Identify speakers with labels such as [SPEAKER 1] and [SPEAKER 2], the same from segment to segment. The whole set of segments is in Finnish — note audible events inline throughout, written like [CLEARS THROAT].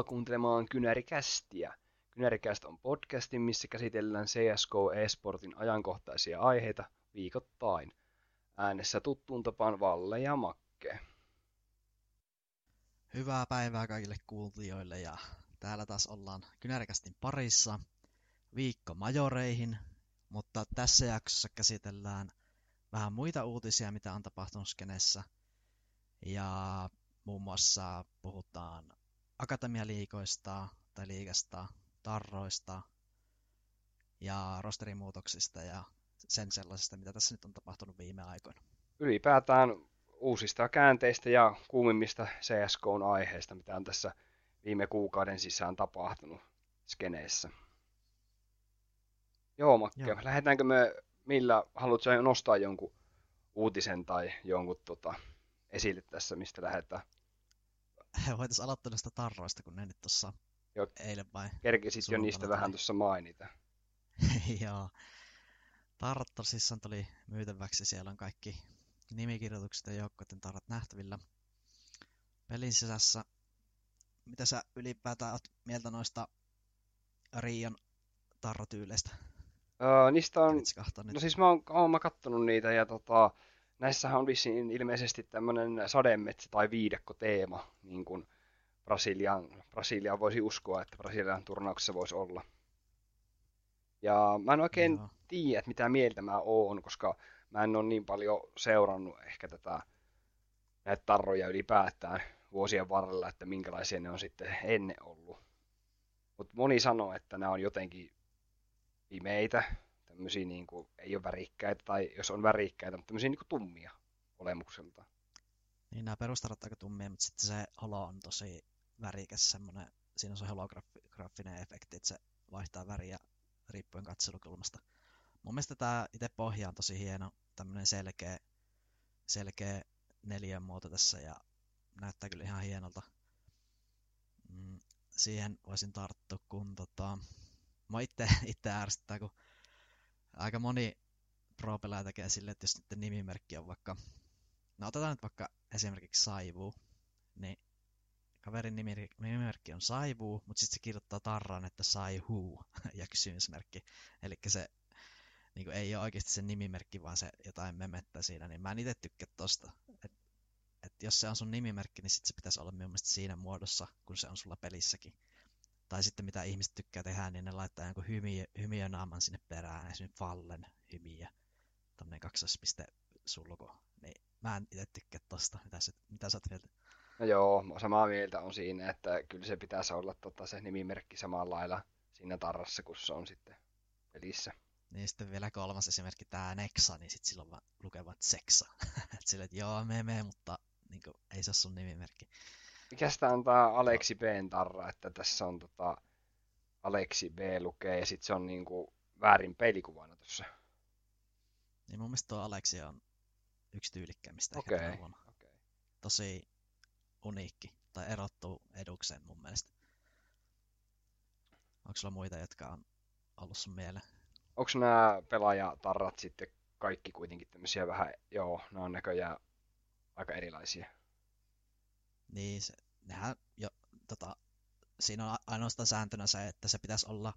[SPEAKER 1] Tervetuloa kuuntelemaan Kynärikästiä. Kynärikäst on podcasti, missä käsitellään CSGO eSportin ajankohtaisia aiheita viikoittain. Äänessä tuttuun tapaan Valle ja Makke.
[SPEAKER 2] Hyvää päivää kaikille kuulijoille ja täällä taas ollaan Kynärikästin parissa viikko majoreihin, mutta tässä jaksossa käsitellään vähän muita uutisia, mitä on tapahtunut skenessä. Ja muun muassa puhutaan akatemialiikoista tai liigasta, tarroista ja rosterimuutoksista ja sen sellaisesta, mitä tässä nyt on tapahtunut viime aikoina.
[SPEAKER 1] Ylipäätään uusista käänteistä ja kuumimmista CSK-aiheista, mitä on tässä viime kuukauden sisään tapahtunut skeneessä. Joo, Makke, Joo. lähdetäänkö me, millä haluatko nostaa jonkun uutisen tai jonkun tota, esille tässä, mistä lähdetään?
[SPEAKER 2] Voitaisiin aloittaa näistä tarroista, kun ne nyt tuossa eilen vai?
[SPEAKER 1] Kerkesit jo niistä tuli. vähän tuossa mainita. [LAUGHS]
[SPEAKER 2] Joo. Tarrat tosissaan tuli myytäväksi. Siellä on kaikki nimikirjoitukset ja joukkoiden tarrat nähtävillä pelin sisässä. Mitä sä ylipäätään oot mieltä noista Rion tarrotyyleistä?
[SPEAKER 1] Öö, niistä on, no siis mä oon, oon mä kattonut niitä ja tota, näissähän on vissiin ilmeisesti tämmöinen sademetsä tai viidekko teema, niin kuin Brasilian, Brasilian voisi uskoa, että Brasilian turnauksessa voisi olla. Ja mä en oikein Joo. tiedä, että mitä mieltä mä oon, koska mä en ole niin paljon seurannut ehkä tätä näitä tarroja ylipäätään vuosien varrella, että minkälaisia ne on sitten ennen ollut. Mutta moni sanoo, että nämä on jotenkin pimeitä, tämmöisiä niin kuin, ei ole värikkäitä, tai jos on värikkäitä, mutta tämmöisiä niin kuin tummia olemukselta.
[SPEAKER 2] Niin nämä perustarat aika tummia, mutta sitten se holo on tosi värikäs semmoinen, siinä on se holograafinen efekti, että se vaihtaa väriä riippuen katselukulmasta. Mun mielestä tämä itse pohja on tosi hieno, tämmöinen selkeä, selkeä neljän muoto tässä ja näyttää kyllä ihan hienolta. Mm, siihen voisin tarttua, kun tota, mä itse, itse ärsyttää, kun aika moni pro tekee silleen, että jos nyt nimimerkki on vaikka, no otetaan nyt vaikka esimerkiksi Saivu, niin kaverin nimimerkki on Saivu, mutta sitten se kirjoittaa tarran, että Saihu [LAUGHS] ja kysymysmerkki. Eli se niin kuin ei ole oikeasti se nimimerkki, vaan se jotain memettä siinä, niin mä en itse tykkää tosta. Et, et jos se on sun nimimerkki, niin sit se pitäisi olla mielestäni siinä muodossa, kun se on sulla pelissäkin. Tai sitten mitä ihmiset tykkää tehdä, niin ne laittaa jonkun hymiö, hymiönaaman sinne perään, esimerkiksi Fallen hymiö, tämmönen kaksospiste sulku. Niin mä en itse tykkää tosta. Mitä sä, mitä sä oot mieltä?
[SPEAKER 1] No joo, samaa mieltä on siinä, että kyllä se pitäisi olla tota, se nimimerkki samalla lailla siinä tarrassa, kun se on sitten pelissä.
[SPEAKER 2] Niin sitten vielä kolmas esimerkki, tämä Nexa, niin sitten silloin vaan lukevat Seksa. [LAUGHS] että sille, että joo, me me, mutta niin kuin, ei se ole sun nimimerkki.
[SPEAKER 1] Mikä sitä on tämä Aleksi Bn tarra, että tässä on tota, Aleksi B lukee ja sitten se on niinku väärin peilikuvana tuossa.
[SPEAKER 2] Niin mun mielestä tuo Aleksi on yksi tyylikkäimmistä
[SPEAKER 1] okay. ehkä okay.
[SPEAKER 2] Tosi uniikki tai erottuu edukseen mun mielestä. Onko sulla muita, jotka on ollut sun mieleen?
[SPEAKER 1] Onko nämä pelaajatarrat sitten kaikki kuitenkin tämmöisiä vähän, joo, nämä on näköjään aika erilaisia.
[SPEAKER 2] Niin, se, nehän jo, tota, siinä on ainoastaan sääntönä se, että se pitäisi olla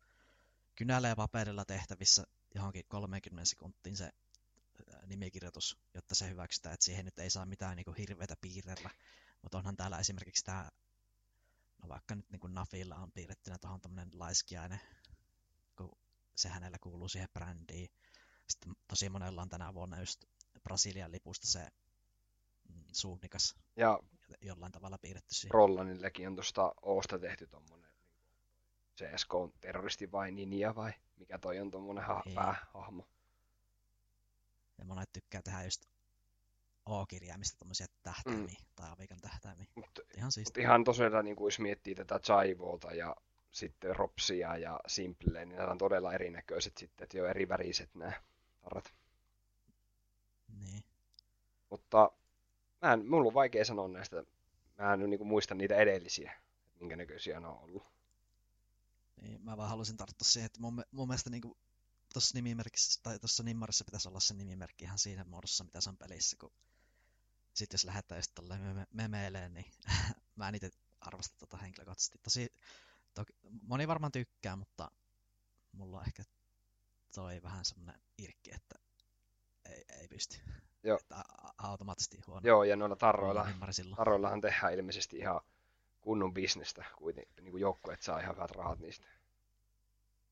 [SPEAKER 2] kynällä ja paperilla tehtävissä johonkin 30 sekuntiin se nimikirjoitus, jotta se hyväksytään, että siihen nyt ei saa mitään niin kuin hirveätä piirrellä. Mutta onhan täällä esimerkiksi tämä, no vaikka nyt niin kuin Nafilla on piirrettynä tuohon tämmöinen laiskiainen, kun se hänellä kuuluu siihen brändiin. Sitten tosi monella on tänä vuonna just Brasilian lipusta se mm, suunnikas ja jollain tavalla piirretty siihen.
[SPEAKER 1] Rollanillekin on tuosta Oosta tehty tommonen CSK on terroristi vai ninja vai mikä toi on tommonen ha- päähahmo.
[SPEAKER 2] Ja monet tykkää tehdä just O-kirjaimista tommosia tähtäimiä mm. tai avikan tähtäimiä.
[SPEAKER 1] Mut, ihan siistiä. Mut ihan tosiaan, niin kuin jos miettii tätä Chaivoota ja sitten Ropsia ja Simple, niin nämä on todella erinäköiset sitten, että jo eri väriset nämä tarrat.
[SPEAKER 2] Niin.
[SPEAKER 1] Mutta mä en, mulla on vaikea sanoa näistä, mä en niin muista niitä edellisiä, minkä näköisiä ne on ollut.
[SPEAKER 2] Niin, mä vaan halusin tarttua siihen, että mun, mun mielestä niin tuossa nimimerkissä, tai tuossa nimmarissa pitäisi olla se nimimerkki ihan siinä muodossa, mitä se on pelissä, kun sitten jos lähdetään just tolleen me- memeileen, niin [LAUGHS] mä en itse arvosta tota henkilökohtaisesti. Tosi, toki, moni varmaan tykkää, mutta mulla on ehkä toi vähän semmoinen irkki, että ei, ei pysty.
[SPEAKER 1] Joo.
[SPEAKER 2] Että automaattisesti huono.
[SPEAKER 1] Joo, ja noilla tarroilla, tarroillahan tehdään ilmeisesti ihan kunnon bisnestä, kuitenkin niin kuin joukkueet saa ihan hyvät rahat niistä.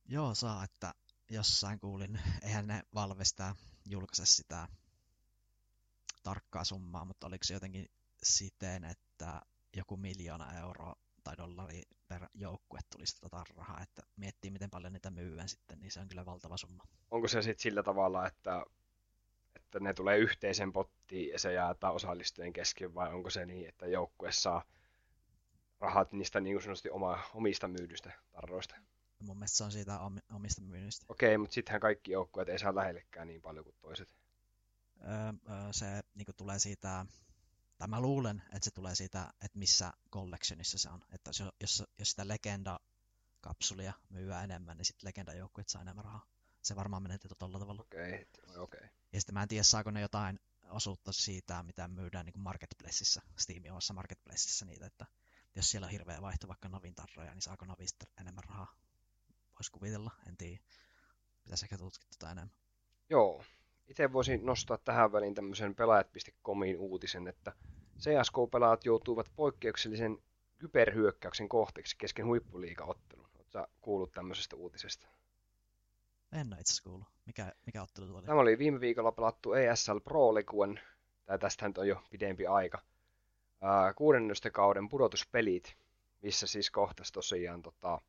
[SPEAKER 2] Joo, saa, että jossain kuulin, [LAUGHS] eihän ne Valvesta julkaise sitä tarkkaa summaa, mutta oliko se jotenkin siten, että joku miljoona euroa tai dollari per joukkue tulisi tätä rahaa, että miettii miten paljon niitä myyvän sitten, niin se on kyllä valtava summa.
[SPEAKER 1] Onko se sitten sillä tavalla, että, että ne tulee yhteisen pottiin ja se jaetaan osallistujien kesken, vai onko se niin, että joukkue saa rahat niistä niin sanotusti oma, omista myydystä tarroista?
[SPEAKER 2] Mun mielestä se on siitä omista myynnistä.
[SPEAKER 1] Okei, mutta sittenhän kaikki joukkueet ei saa lähellekään niin paljon kuin toiset.
[SPEAKER 2] Öö, se niin tulee siitä, tai mä luulen, että se tulee siitä, että missä collectionissa se on. Että jos, jos, sitä legenda-kapsulia myyä enemmän, niin sitten legenda-joukkueet saa enemmän rahaa. Se varmaan menee tuolla tavalla.
[SPEAKER 1] Okei, okay, okei. Okay.
[SPEAKER 2] Ja sitten mä en tiedä, saako ne jotain osuutta siitä, mitä myydään niin Marketplaceissa, Steamin omassa Marketplaceissa niitä, että jos siellä on hirveä vaihto vaikka Navin tarroja, niin saako Navista enemmän rahaa? Voisi kuvitella, en tiedä. Pitäisi ehkä tutkia tätä enemmän.
[SPEAKER 1] Joo, itse voisin nostaa tähän väliin tämmöisen pelaajat.comin uutisen, että CSK-pelaajat joutuivat poikkeuksellisen kyberhyökkäyksen kohteeksi kesken huippuliigaottelun. Oletko kuullut tämmöisestä uutisesta?
[SPEAKER 2] En ole itse asiassa kuullut. Mikä, mikä ottelu tuo oli?
[SPEAKER 1] Tämä oli viime viikolla pelattu ESL Pro League, tai tästähän on jo pidempi aika. Uh, kuudennesta kauden pudotuspelit, missä siis kohtas tosiaan tota,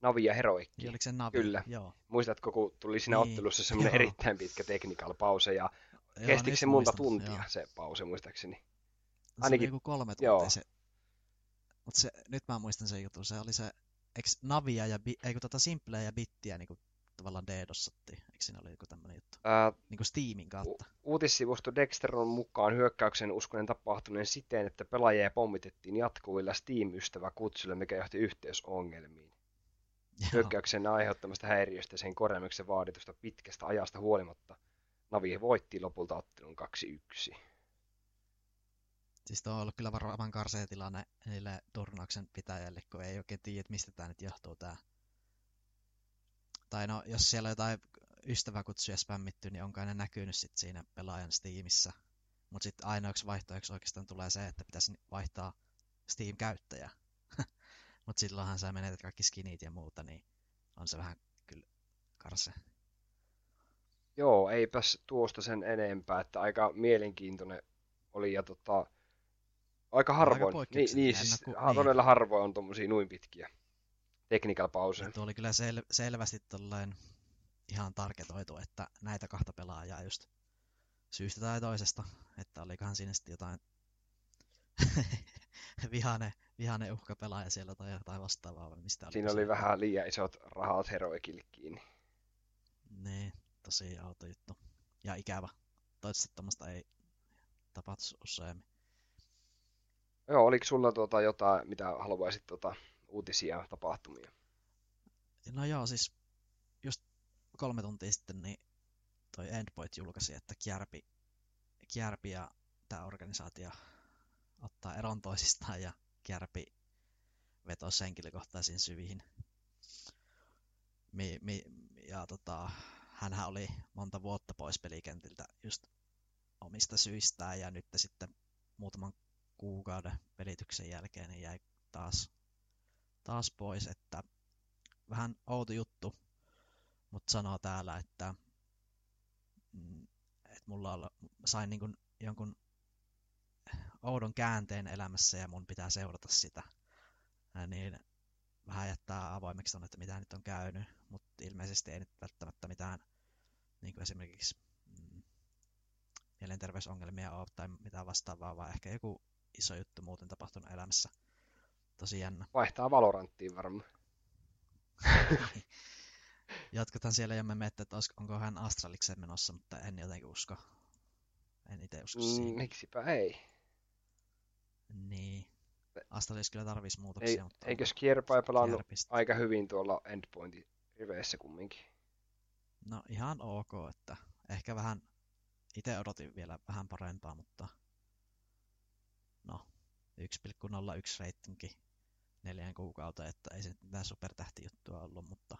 [SPEAKER 1] Navi ja Heroikki.
[SPEAKER 2] Niin, oliko se Navi?
[SPEAKER 1] Kyllä.
[SPEAKER 2] Joo.
[SPEAKER 1] Muistatko, kun tuli siinä niin. ottelussa semmoinen erittäin pitkä technical pause ja Joo, kestikö se monta muistan, tuntia joo. se pause muistaakseni?
[SPEAKER 2] Se Ainakin... oli joku kolme tuntia joo. se. Mutta se, nyt mä muistan sen jutun, se oli se, eikö Navia ja, eikö tota Simpleä ja Bittiä niin kuin tavallaan DDoSattiin, eikö siinä oli joku tämmöinen juttu? Ää, niin kuin Steamin kautta.
[SPEAKER 1] U- uutissivusto Dexteron mukaan hyökkäyksen uskonen tapahtuneen siten, että pelaajia pommitettiin jatkuvilla Steam-ystävä kutsuilla, mikä johti yhteysongelmiin. Hyökkäyksen aiheuttamasta häiriöstä sen korjaamuksen vaaditusta pitkästä ajasta huolimatta Navi voitti lopulta ottelun 2-1.
[SPEAKER 2] Siis tuo on ollut kyllä varmaan karsea tilanne niille turnauksen pitäjälle, kun ei oikein tiedä, mistä tämä nyt johtuu tämä. Tai no, jos siellä on jotain ystäväkutsuja spämmitty, niin onko ne näkynyt sit siinä pelaajan Steamissa. Mutta sitten ainoaksi vaihtoehdoksi oikeastaan tulee se, että pitäisi vaihtaa Steam-käyttäjä. [LAUGHS] Mutta silloinhan sä menetät kaikki skinit ja muuta, niin on se vähän kyllä karse.
[SPEAKER 1] Joo, eipäs tuosta sen enempää, että aika mielenkiintoinen oli ja tota, aika harvoin, aika niin, niin, siis, niin. todella harvoin on tommosia noin pitkiä technical pause.
[SPEAKER 2] Tuo oli kyllä sel- selvästi tollain ihan tarketoitu, että näitä kahta pelaajaa just syystä tai toisesta, että olikohan siinä sitten jotain [LAUGHS] vihane, vihane uhkapelaaja siellä tai jotain vastaavaa. Mistä
[SPEAKER 1] Siinä oli, oli vähän liian isot rahat heroikille kiinni.
[SPEAKER 2] Niin, tosi auto juttu. Ja ikävä. Toivottavasti tämmöistä ei tapahtu useammin.
[SPEAKER 1] Joo, oliko sulla tuota jotain, mitä haluaisit tuota, uutisia tapahtumia?
[SPEAKER 2] No joo, siis just kolme tuntia sitten niin toi Endpoint julkaisi, että Kjärpi, Kjärpi ja tämä organisaatio ottaa eron toisistaan ja Kärpi vetosi henkilökohtaisiin syviin. Mi, mi, ja tota, hänhän oli monta vuotta pois pelikentiltä just omista syistään ja nyt sitten muutaman kuukauden pelityksen jälkeen niin jäi taas, taas pois, että vähän outo juttu, mutta sanoo täällä, että, mm, että mulla olla, sain niin jonkun oudon käänteen elämässä ja mun pitää seurata sitä. Ja niin vähän jättää avoimeksi on, että mitä nyt on käynyt, mutta ilmeisesti ei nyt välttämättä mitään niin kuin esimerkiksi mm, mielenterveysongelmia ole tai mitään vastaavaa, vaan ehkä joku iso juttu muuten tapahtunut elämässä. Tosi jännä.
[SPEAKER 1] Vaihtaa Valoranttiin varmaan. [LAUGHS]
[SPEAKER 2] Jatkothan siellä ja me miettii, että onko hän Astralikseen menossa, mutta en jotenkin usko. En itse usko siihen.
[SPEAKER 1] Mm, miksipä ei.
[SPEAKER 2] Niin. Astralis kyllä tarvisi muutoksia. Ei, mutta
[SPEAKER 1] eikö Skierpai pelannut kierpistä. aika hyvin tuolla endpointin riveissä kumminkin?
[SPEAKER 2] No ihan ok, että ehkä vähän, itse odotin vielä vähän parempaa, mutta no, 1,01 ratingi neljän kuukautta, että ei se mitään supertähtijuttua ollut, mutta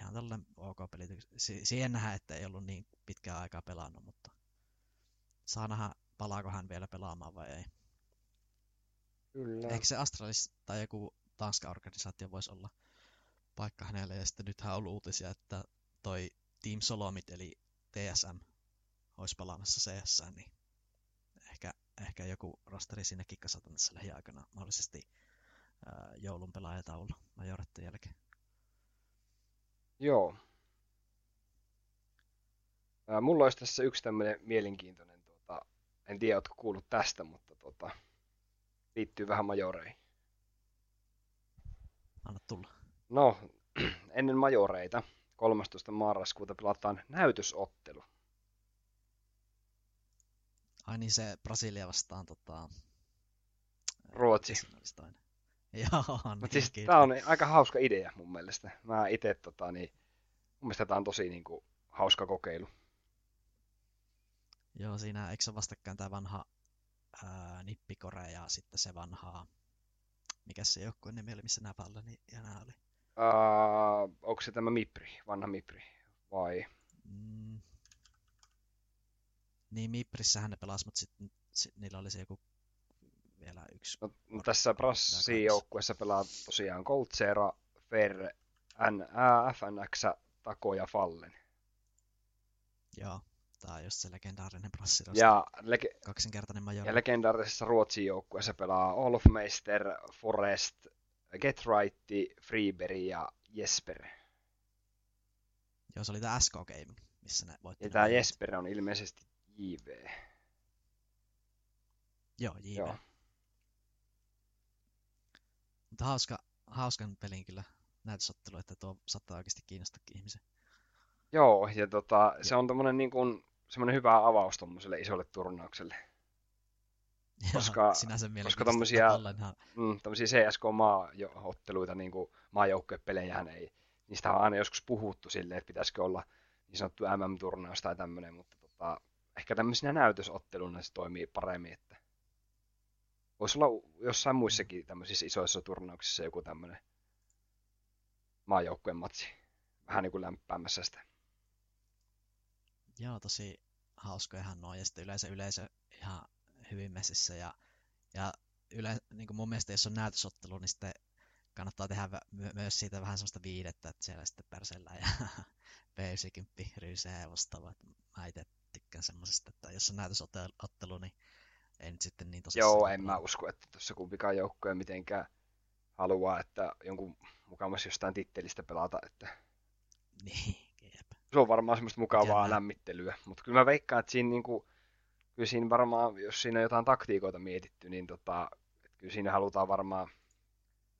[SPEAKER 2] ihan tällainen ok peli. Siihen nähdään, että ei ollut niin pitkää aikaa pelannut, mutta saa nähdä, palaako hän vielä pelaamaan vai ei.
[SPEAKER 1] Kyllä.
[SPEAKER 2] Eikö se Astralis tai joku Tanska-organisaatio voisi olla paikka hänelle, ja sitten nythän on ollut uutisia, että toi Team Solomit, eli TSM, olisi palaamassa CS, niin ehkä, joku rosteri sinne kikkasatan tässä lähiaikana mahdollisesti ää, joulun pelaajataulu majoretten jälkeen.
[SPEAKER 1] Joo. Ää, mulla olisi tässä yksi tämmöinen mielenkiintoinen, tuota, en tiedä, oletko kuullut tästä, mutta tuota, liittyy vähän majoreihin.
[SPEAKER 2] Anna tulla.
[SPEAKER 1] No, [CLEARS THROAT] ennen majoreita 13. marraskuuta pelataan näytösottelu.
[SPEAKER 2] Ai niin se Brasilia vastaan tota...
[SPEAKER 1] Ruotsi. [LAUGHS]
[SPEAKER 2] Joo,
[SPEAKER 1] Mutta siis tää on aika hauska idea mun mielestä. Mä itse tota niin, mun mielestä tää on tosi niinku hauska kokeilu.
[SPEAKER 2] Joo, siinä eikö se vastakkain tää vanha ää, nippikore ja sitten se vanha, mikä se joukkueen nimi oli, missä nämä palloni ja nämä oli?
[SPEAKER 1] Uh, onko se tämä Mipri, vanha Mipri, vai? Mm.
[SPEAKER 2] Niin, Miprissähän ne pelasi, mutta sitten sit, niillä oli se joku vielä yksi.
[SPEAKER 1] No, no tässä Brassin joukkueessa pelaa tosiaan Coltsera, Fer, N, Ä, FNX, Tako ja Fallen.
[SPEAKER 2] Joo, tää on just se legendaarinen Brassirosta.
[SPEAKER 1] Ja, lege-
[SPEAKER 2] kaksinkertainen major.
[SPEAKER 1] Ja legendaarisessa Ruotsin joukkueessa pelaa Olofmeister, Forest, Get Freeberry ja Jesper.
[SPEAKER 2] Joo, se oli tämä SK Gaming, missä ne voitti.
[SPEAKER 1] Ja tämä Jesper on ilmeisesti JV.
[SPEAKER 2] Joo, JV. Joo. Mutta hauska, hauskan pelin kyllä näytösottelu, että tuo saattaa oikeasti kiinnostakin ihmisiä.
[SPEAKER 1] Joo, ja tota, se on tommonen niin kuin, semmoinen hyvä avaus tuommoiselle isolle turnaukselle.
[SPEAKER 2] Koska,
[SPEAKER 1] koska tommosia, mm, tommosia CSK-maaotteluita, niin kuin maajoukkuepelejähän ei, niistä on aina joskus puhuttu silleen, että pitäisikö olla niin sanottu MM-turnaus tai tämmöinen, mutta tota, ehkä tämmöisinä näytösotteluna se toimii paremmin, että voisi olla jossain muissakin tämmöisissä isoissa turnauksissa joku tämmöinen maajoukkueen matsi, vähän niin kuin lämpäämässä sitä.
[SPEAKER 2] Joo, tosi hauskojahan noin, ja sitten yleensä yleisö ihan hyvin messissä, ja, ja yle, niin kuin mun mielestä jos on näytösottelu, niin sitten kannattaa tehdä my- myös siitä vähän sellaista viidettä, että siellä sitten persellä ja [LAUGHS] P90 ryysää ja vastaavaa. Mä itse tykkään semmoisesta, että jos on näytösottelu, niin ei nyt sitten niin
[SPEAKER 1] tosiaan. Joo, en mä usko, että tuossa kumpikaan joukkoja mitenkään haluaa, että jonkun mukavasti jostain tittelistä pelata, että [LAUGHS]
[SPEAKER 2] niin, jep.
[SPEAKER 1] Se on varmaan semmoista mukavaa Jännä. lämmittelyä, mutta kyllä mä veikkaan, että siinä, niinku, kyllä siinä varmaan, jos siinä on jotain taktiikoita mietitty, niin tota, kyllä siinä halutaan varmaan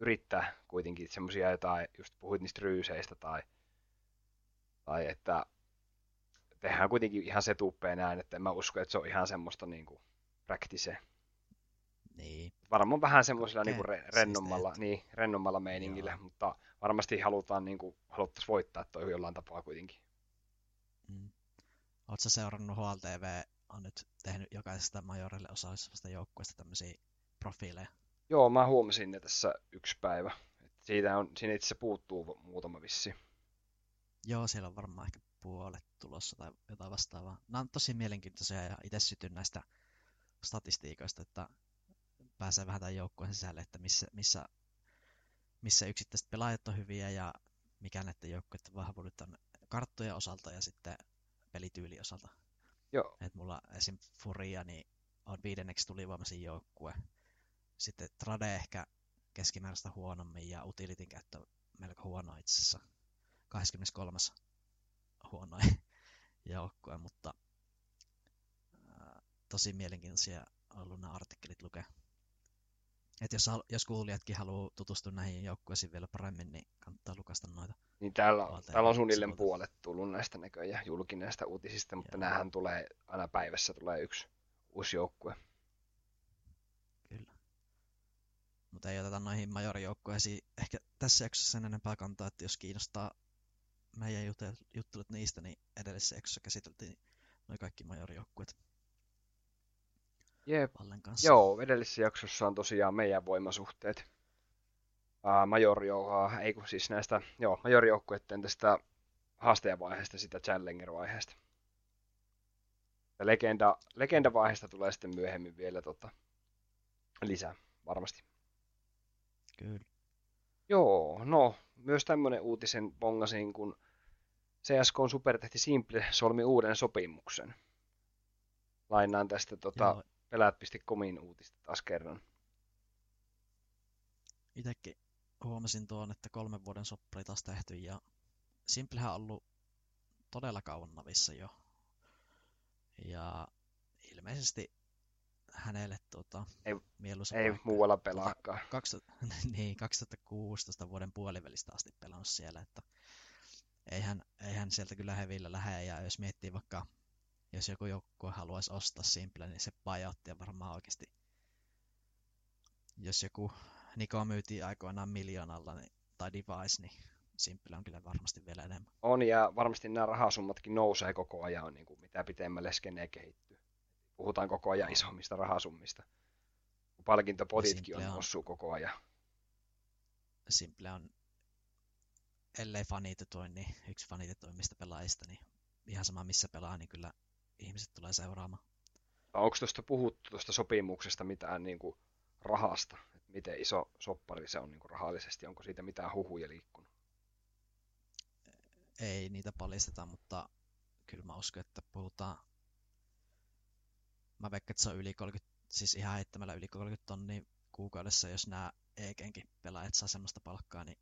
[SPEAKER 1] yrittää kuitenkin semmoisia jotain, just puhuit niistä ryyseistä tai, tai että tehdään kuitenkin ihan se tuppeen näin, että en mä usko, että se on ihan semmoista niinku practice.
[SPEAKER 2] Niin.
[SPEAKER 1] Varmaan vähän semmoisella niinku re, rennommalla, niin, rennommalla meiningillä, Joo. mutta varmasti halutaan niinku, haluttaisiin voittaa toi jollain tapaa kuitenkin.
[SPEAKER 2] Mm. Oletko seurannut HLTV on nyt tehnyt jokaisesta majorille osallisuvasta joukkueesta tämmöisiä profiileja?
[SPEAKER 1] Joo, mä huomasin ne tässä yksi päivä. Et siitä on, siinä itse puuttuu muutama vissi.
[SPEAKER 2] Joo, siellä on varmaan ehkä puolet tulossa tai jotain vastaavaa. Nämä on tosi mielenkiintoisia ja itse sytyn näistä statistiikoista, että pääsee vähän tämän joukkueen sisälle, että missä, missä, missä yksittäiset pelaajat on hyviä ja mikä näiden joukkueiden vahvuudet on karttojen osalta ja sitten pelityyli osalta.
[SPEAKER 1] Joo.
[SPEAKER 2] Et mulla esim. Furia niin on viidenneksi tulivoimaisin joukkue. Sitten Trade ehkä keskimääräistä huonommin ja Utilitin käyttö melko huono itse asiassa. 23. huonoin [LAUGHS] joukkue, mutta ää, tosi mielenkiintoisia ollut nämä artikkelit lukea. Et jos, jos kuulijatkin haluaa tutustua näihin joukkueisiin vielä paremmin, niin kannattaa lukasta noita.
[SPEAKER 1] Niin täällä, on, täällä on suunnilleen puolet tullut näistä näköjään julki näistä uutisista, mutta Joo. näähän tulee aina päivässä tulee yksi uusi joukkue.
[SPEAKER 2] Kyllä. Mutta ei oteta noihin majorijoukkueisiin ehkä tässä jaksossa sen enempää kantaa, että jos kiinnostaa meidän juttelut niistä, niin edellisessä jaksossa käsiteltiin noin kaikki majorijoukkueet. Jep. Vallen kanssa.
[SPEAKER 1] Joo, edellisessä jaksossa on tosiaan meidän voimasuhteet. Uh, ei kun siis näistä, joo, majorjoukkueiden tästä haastajavaiheesta, sitä Challenger-vaiheesta. Ja legenda, legenda-vaiheesta tulee sitten myöhemmin vielä tota, lisää, varmasti.
[SPEAKER 2] Kyllä.
[SPEAKER 1] Joo, no, myös tämmöinen uutisen bongasin, kun CSK on supertähti Simple solmi uuden sopimuksen. Lainaan tästä tota, pelaat.comin uutista taas kerran.
[SPEAKER 2] Itekin huomasin tuon, että kolmen vuoden soppari taas tehty ja Simplehän on ollut todella kauan navissa jo. Ja ilmeisesti hänelle tuota,
[SPEAKER 1] ei, mieluisa ei paikka. muualla pelaakaan. Tuota,
[SPEAKER 2] 20, [LAUGHS] niin, 2016 vuoden puolivälistä asti pelannut siellä, että eihän, eihän sieltä kyllä hevillä lähde, ja jos miettii vaikka, jos joku joukkue haluaisi ostaa Simple, niin se buyouttia varmaan oikeasti, jos joku Niko myytiin aikoinaan miljoonalla, niin, tai Device, niin Simple on kyllä varmasti vielä enemmän.
[SPEAKER 1] On, ja varmasti nämä rahasummatkin nousee koko ajan, niin kuin mitä pitemmälle skene kehittyy. Puhutaan koko ajan isommista rahasummista. Palkintopotitkin on noussut koko ajan.
[SPEAKER 2] Simple on, ellei fanitetuin, niin yksi fanitetuimmista pelaajista, niin ihan sama missä pelaa, niin kyllä ihmiset tulee seuraamaan.
[SPEAKER 1] Onko tuosta puhuttu tuosta sopimuksesta mitään niin kuin rahasta? Että miten iso soppari se on niin kuin rahallisesti? Onko siitä mitään huhuja liikkunut?
[SPEAKER 2] Ei niitä paljasteta, mutta kyllä mä uskon, että puhutaan mä veikkaan, että se on yli 30, siis ihan heittämällä yli 30 tonnia kuukaudessa, jos nämä EGenkin pelaajat saa semmoista palkkaa, niin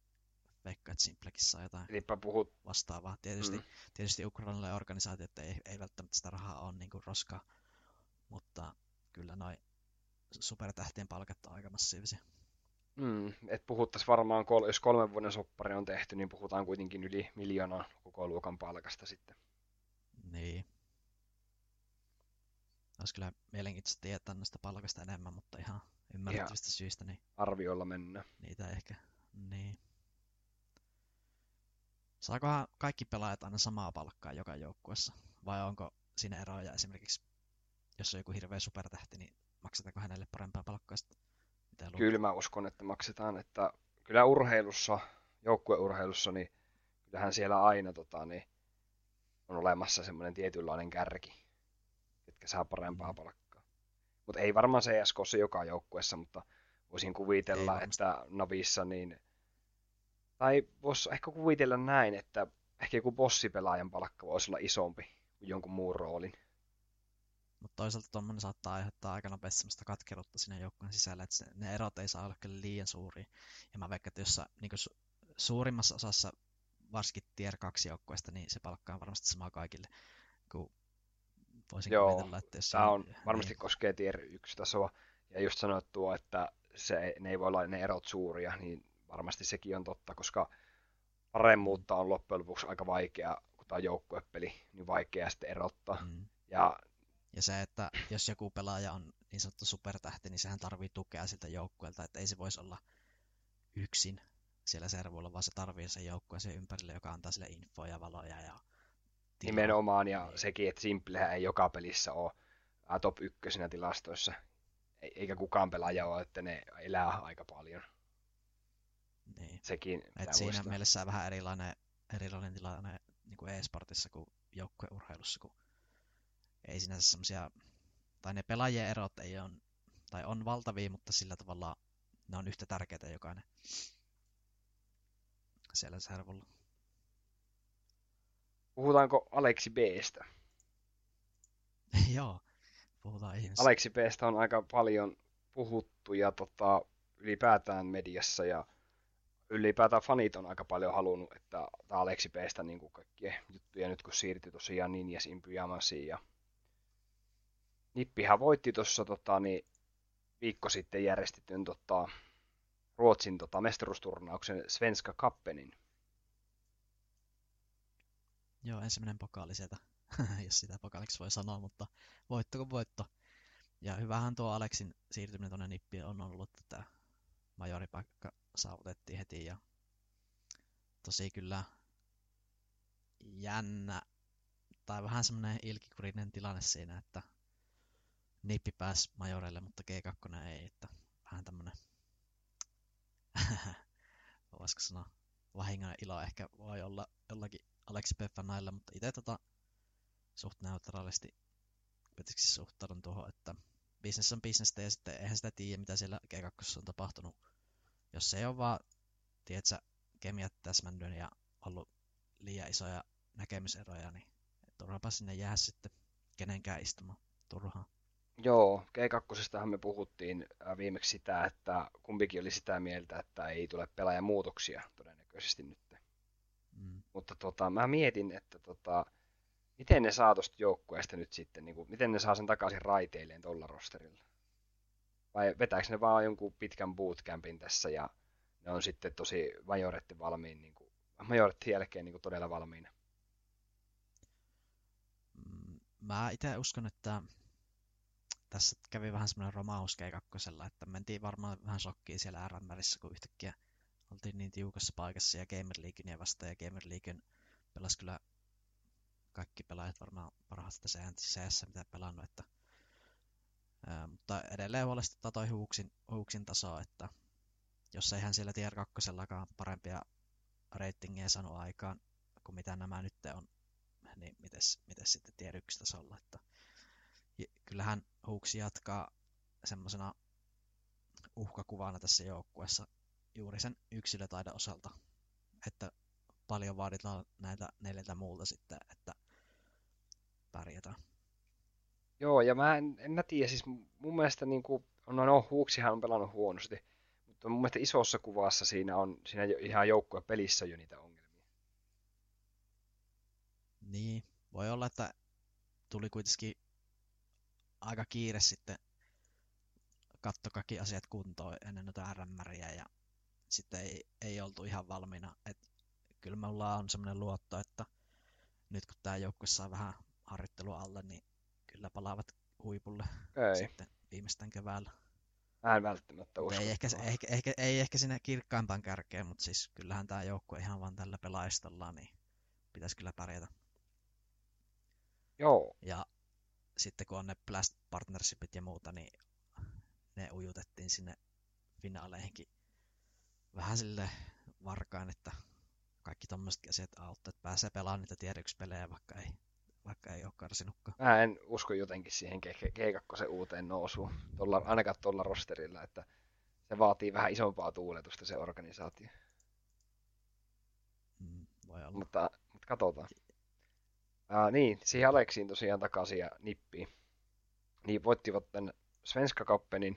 [SPEAKER 2] veikkaan, että Simplekin saa jotain
[SPEAKER 1] Niinpä puhut.
[SPEAKER 2] vastaavaa. Tietysti, mm. tietysti ukrainalainen organisaatio, että ei, ei välttämättä sitä rahaa ole niin kuin roskaa, mutta kyllä noin supertähtien palkat on aika massiivisia.
[SPEAKER 1] Mm, et puhuttaisiin varmaan, jos kolmen vuoden soppari on tehty, niin puhutaan kuitenkin yli miljoonan koko luokan palkasta sitten.
[SPEAKER 2] Niin. Olisi kyllä mielenkiintoista tietää näistä palkasta enemmän, mutta ihan ymmärrettävistä syistä. Niin
[SPEAKER 1] arvioilla mennä.
[SPEAKER 2] Niitä ehkä, niin. Saakohan kaikki pelaajat aina samaa palkkaa joka joukkuessa? Vai onko siinä eroja esimerkiksi, jos on joku hirveä supertähti, niin maksetaanko hänelle parempaa palkkaa?
[SPEAKER 1] Mitä kyllä mä uskon, että maksetaan. Että kyllä urheilussa, joukkueurheilussa, niin kyllähän siellä aina tota, niin on olemassa semmoinen tietynlainen kärki ketkä saa parempaa palkkaa. Mutta ei varmaan CSKssa joka joukkuessa, mutta voisin kuvitella, että Navissa niin... Tai voisi ehkä kuvitella näin, että ehkä joku bossipelaajan palkka voisi olla isompi kuin jonkun muun roolin.
[SPEAKER 2] Mutta toisaalta tuommoinen saattaa aiheuttaa aika nopeasti sellaista katkeruutta sinne joukkueen sisällä, että ne erot ei saa olla kyllä liian suuria. Ja mä veikkaan, että jos niin su, suurimmassa osassa varsinkin tier 2 joukkueesta, niin se palkka on varmasti sama kaikille. Kun voisin Joo, kuvitella, että jos
[SPEAKER 1] tämä on, niin... varmasti koskee tier 1 tasoa. Ja just sanottua, että se, ne ei voi olla ne erot suuria, niin varmasti sekin on totta, koska paremmuutta on loppujen lopuksi aika vaikea, kun tämä on joukkuepeli, niin vaikea sitten erottaa. Mm. Ja,
[SPEAKER 2] ja se, että jos joku pelaaja on niin sanottu supertähti, niin sehän tarvii tukea siltä joukkueelta, että ei se voisi olla yksin siellä servuilla, vaan se tarvii sen joukkueen sen ympärille, joka antaa sille infoja ja valoja ja
[SPEAKER 1] tilaa. Nimenomaan, ja sekin, että Simplehän ei joka pelissä ole top ykkösenä tilastoissa, eikä kukaan pelaaja ole, että ne elää aika paljon.
[SPEAKER 2] Niin.
[SPEAKER 1] Sekin
[SPEAKER 2] Et siinä muistaa. mielessä vähän erilainen, erilainen tilanne niin kuin e-sportissa kuin joukkueurheilussa, kun ei sinänsä semmoisia, tai ne pelaajien erot ei ole, tai on valtavia, mutta sillä tavalla ne on yhtä tärkeitä jokainen siellä servulla.
[SPEAKER 1] Puhutaanko Aleksi Bstä? [LAUGHS]
[SPEAKER 2] Joo, puhutaan ihmistä.
[SPEAKER 1] Aleksi Bstä on aika paljon puhuttu ja tota, ylipäätään mediassa ja ylipäätään fanit on aika paljon halunnut, että tämä Aleksi Bstä niin kuin kaikkien juttuja nyt kun siirtyi tosiaan Ninjas in Pyjamasiin ja Nippihän voitti tuossa tota, niin, viikko sitten järjestetyn tota, Ruotsin tota, mestaruusturnauksen Svenska Kappenin
[SPEAKER 2] Joo, ensimmäinen pokaali sieltä, [LAUGHS] jos sitä pokaaliksi voi sanoa, mutta voitto kuin voitto. Ja hyvähän tuo Aleksin siirtyminen tuonne nippiin on ollut, että majoripaikka saavutettiin heti ja tosi kyllä jännä tai vähän semmoinen ilkikurinen tilanne siinä, että Nippi pääsi majorelle, mutta G2 ei, että vähän tämmönen, [LAUGHS] voisiko sanoa, vahingon ilo ehkä voi olla jollakin Aleksi Peffanailla, mutta itse tota suht neutraalisti suhtaudun tuohon, että business on business ja sitten eihän sitä tiedä, mitä siellä G2 on tapahtunut. Jos se ei ole vaan, tiedätkö, kemiat täsmännyt ja ollut liian isoja näkemyseroja, niin turhapa sinne jää sitten kenenkään istumaan turhaan.
[SPEAKER 1] Joo, G2 me puhuttiin äh, viimeksi sitä, että kumpikin oli sitä mieltä, että ei tule pelaajamuutoksia todennäköisesti nyt. Mutta tota, mä mietin, että tota, miten ne saa tuosta joukkueesta nyt sitten, niin kuin, miten ne saa sen takaisin raiteilleen tuolla rosterilla? Vai vetääkö ne vaan jonkun pitkän bootcampin tässä ja ne on sitten tosi majoretti valmiin, niin kuin, majoretti jälkeen niin kuin todella valmiina?
[SPEAKER 2] Mm, mä itse uskon, että tässä kävi vähän semmoinen romaus G2, että mentiin varmaan vähän shokkiin siellä RMRissä, kun yhtäkkiä oltiin niin tiukassa paikassa ja Gamer Leaguea vastaan ja Gamer Leaguein pelasi kyllä kaikki pelaajat varmaan parhaasta CS, mitä pelannut, että ää, mutta edelleen huolestuttaa toi huuksin, huuksin taso, että jos ei hän siellä tier 2 parempia ratingeja saanut aikaan kuin mitä nämä nyt on, niin mites, mites sitten tier 1 tasolla, että kyllähän huuksi jatkaa semmoisena uhkakuvana tässä joukkueessa juuri sen yksilötaidon osalta, että paljon vaaditaan näitä neljältä muulta sitten, että pärjätään.
[SPEAKER 1] Joo, ja mä en, en mä tiedä, siis mun mielestä niin kuin, no, no Huuksihan on pelannut huonosti, mutta mun mielestä isossa kuvassa siinä on siinä ihan joukkue pelissä jo niitä ongelmia.
[SPEAKER 2] Niin, voi olla, että tuli kuitenkin aika kiire sitten katto kaikki asiat kuntoon ennen noita RMRiä ja sitten ei, ei oltu ihan valmiina. Et kyllä me ollaan semmoinen luotto, että nyt kun tämä joukkue saa vähän harjoittelua alle, niin kyllä palaavat huipulle ei. sitten viimeistään keväällä.
[SPEAKER 1] Mä en välttämättä usko.
[SPEAKER 2] Ei ehkä, ehkä, ehkä, ei ehkä sinne kirkkaimpaan kärkeen, mutta siis kyllähän tämä joukkue ihan vaan tällä pelaistolla, niin pitäisi kyllä pärjätä.
[SPEAKER 1] Joo.
[SPEAKER 2] Ja sitten kun on ne Blast Partnershipit ja muuta, niin ne ujutettiin sinne finaaleihinkin vähän sille varkaan, että kaikki tommoset asiat auttaa, että pääsee pelaamaan niitä pelejä, vaikka ei, vaikka ei ole karsinutkaan.
[SPEAKER 1] Mä en usko jotenkin siihen G2 uuteen nousuun, tuolla, ainakaan tuolla rosterilla, että se vaatii vähän isompaa tuuletusta se organisaatio.
[SPEAKER 2] Mm, voi olla.
[SPEAKER 1] Mutta, mutta katsotaan. Ää, niin, siihen Aleksiin tosiaan takaisin ja nippiin. Niin voittivat tämän Svenska Kappenin.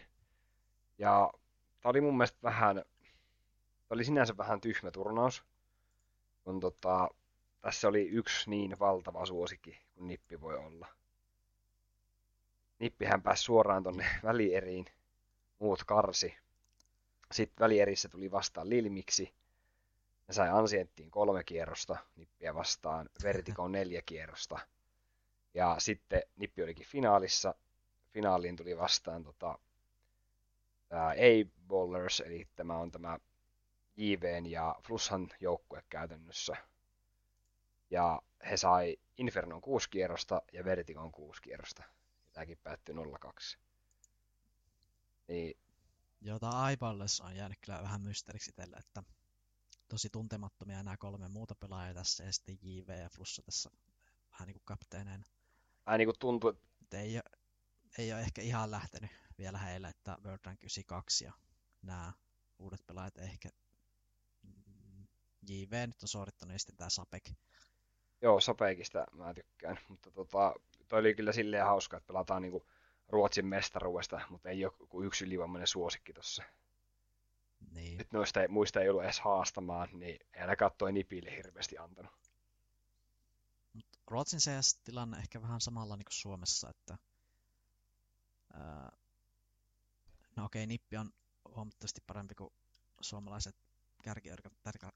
[SPEAKER 1] Ja tämä oli mun mielestä vähän oli sinänsä vähän tyhmä turnaus, kun tota, tässä oli yksi niin valtava suosikki kuin Nippi voi olla. Nippihän pääsi suoraan tonne [LAUGHS] välieriin, muut karsi. Sitten välierissä tuli vastaan Lilmiksi. Ne sai Ansienttiin kolme kierrosta, Nippiä vastaan Vertikon [LAUGHS] neljä kierrosta. Ja sitten Nippi olikin finaalissa. Finaaliin tuli vastaan tota, A-Bowlers, eli tämä on tämä JVn ja Flussan joukkue käytännössä. Ja he sai Infernon 6 kierrosta ja Vertigon 6 kierrosta. Tämäkin päättyi 0-2. Niin...
[SPEAKER 2] Joo, tämä Aiballes on jäänyt kyllä vähän mysteeriksi itselle, että tosi tuntemattomia nämä kolme muuta pelaajaa tässä ja sitten JV ja Flussa tässä vähän niin kuin kapteeneina.
[SPEAKER 1] Vähän niin kuin tuntuu, että...
[SPEAKER 2] Ei ole, ei ole ehkä ihan lähtenyt vielä heille, että World Rank 92 ja nämä uudet pelaajat ehkä JV nyt on suorittanut, ja sitten tämä Sapek.
[SPEAKER 1] Joo, Sapekista mä tykkään, mutta tota, toi oli kyllä silleen hauska, että pelataan niinku Ruotsin mestaruudesta, mutta ei ole kuin yksi ylivoimainen suosikki tossa.
[SPEAKER 2] Niin.
[SPEAKER 1] Nyt noista ei, muista ei ollut edes haastamaan, niin ei ainakaan toi Nipille hirveästi antanut.
[SPEAKER 2] Mut Ruotsin CS-tilanne ehkä vähän samalla niin kuin Suomessa, että ää, no okei, Nippi on huomattavasti parempi kuin suomalaiset kärkiorga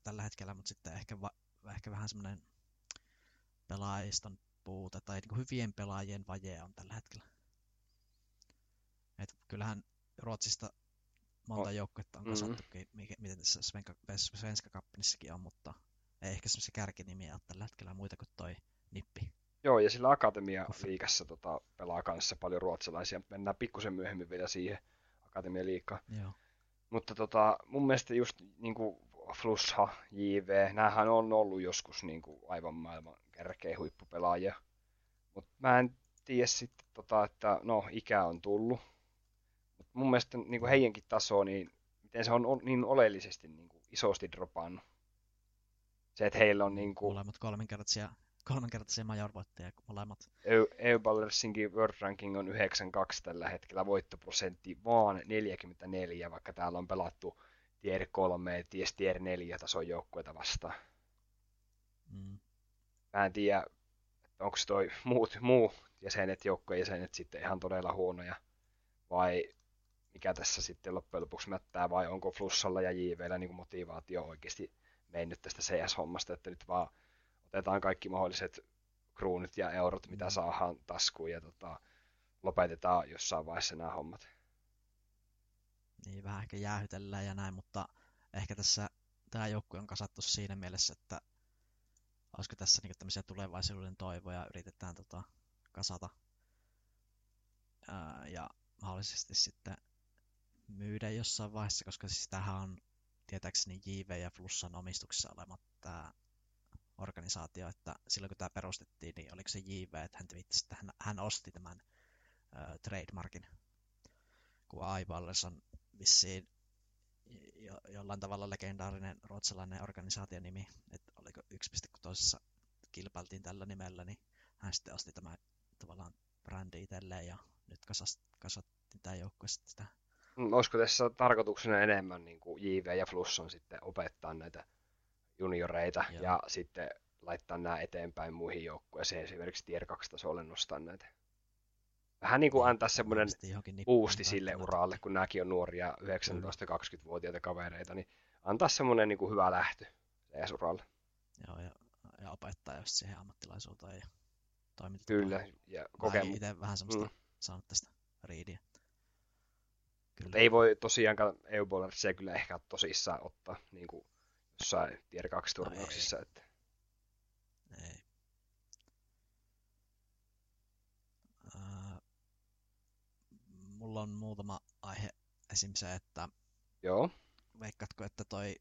[SPEAKER 2] tällä hetkellä, mutta sitten ehkä, va, ehkä vähän semmoinen pelaajiston puute tai niin hyvien pelaajien vaje on tällä hetkellä. Et kyllähän Ruotsista monta oh. joukkuetta on kasattukin, mm-hmm. miten tässä Svenska, Svenska Kappenissakin on, mutta ei ehkä semmoisia kärkinimiä ole tällä hetkellä muita kuin toi Nippi.
[SPEAKER 1] Joo, ja sillä Akatemia-liikassa tota, pelaa kanssa paljon ruotsalaisia. Mennään pikkusen myöhemmin vielä siihen Akatemia-liikaan.
[SPEAKER 2] Joo.
[SPEAKER 1] Mutta tota, mun mielestä just niin kuin Flusha, JV, näähän on ollut joskus niin kuin aivan maailman kärkeä huippupelaajia. Mutta mä en tiedä sitten, tota, että no, ikä on tullut. Mut mun mielestä niin kuin heidänkin taso, niin miten se on niin oleellisesti niin kuin isosti dropannut. Se, että heillä on niin kuin...
[SPEAKER 2] Molemmat kolminkertaisia, kolminkertaisia major-voittajia, molemmat.
[SPEAKER 1] EU-Ballersinkin World Ranking on 92 tällä hetkellä, voittoprosentti vaan 44, vaikka täällä on pelattu tier 3 ja ties tier 4 tason joukkueita vastaan. Mm. Mä en tiedä, onko toi muut, muu jäsenet, joukkojen jäsenet sitten ihan todella huonoja, vai mikä tässä sitten loppujen lopuksi mättää, vai onko Flussalla ja JVllä niin motivaatio oikeasti mennyt tästä CS-hommasta, että nyt vaan otetaan kaikki mahdolliset kruunut ja eurot, mitä mm. saadaan taskuun, ja tota, lopetetaan jossain vaiheessa nämä hommat.
[SPEAKER 2] Niin, vähän ehkä jäähytellään ja näin, mutta ehkä tässä tämä joukkue on kasattu siinä mielessä, että olisiko tässä niin tämmöisiä tulevaisuuden toivoja yritetään tota, kasata ää, ja mahdollisesti sitten myydä jossain vaiheessa, koska siis tämähän on tietääkseni JV ja Flussan omistuksessa olemat tämä organisaatio, että silloin kun tämä perustettiin, niin oliko se JV, että hän twiittasi, että hän, hän osti tämän ö, trademarkin, kun iBallers on vissiin jo, jollain tavalla legendaarinen ruotsalainen organisaation nimi, että oliko yksi piste, kun toisessa kilpailtiin tällä nimellä, niin hän sitten osti tämä tavallaan brändi itselleen ja nyt kasas, kasattiin tämä joukkue sitten sitä.
[SPEAKER 1] Mm, olisiko tässä tarkoituksena enemmän niin kuin JV ja Flusson sitten opettaa näitä junioreita Joo. ja sitten laittaa nämä eteenpäin muihin joukkueisiin, esimerkiksi Tier 2-tasolle nostaa näitä vähän niin kuin antaa semmoinen uusti sille uralle, kun nämäkin on nuoria 19-20-vuotiaita kavereita, niin antaa semmoinen niin kuin hyvä lähtö CS-uralle.
[SPEAKER 2] Joo, ja, ja opettaa just siihen ammattilaisuuteen ja toimintatapaan.
[SPEAKER 1] Kyllä, ja kokemus.
[SPEAKER 2] itse vähän semmoista mm. saanut tästä riidiä.
[SPEAKER 1] Kyllä. Ei voi tosiaankaan eu se kyllä ehkä tosissaan ottaa niin kuin jossain Tier 2 turnauksissa. No
[SPEAKER 2] että... Ei. mulla on muutama aihe esim. se, että
[SPEAKER 1] Joo.
[SPEAKER 2] veikkaatko, että toi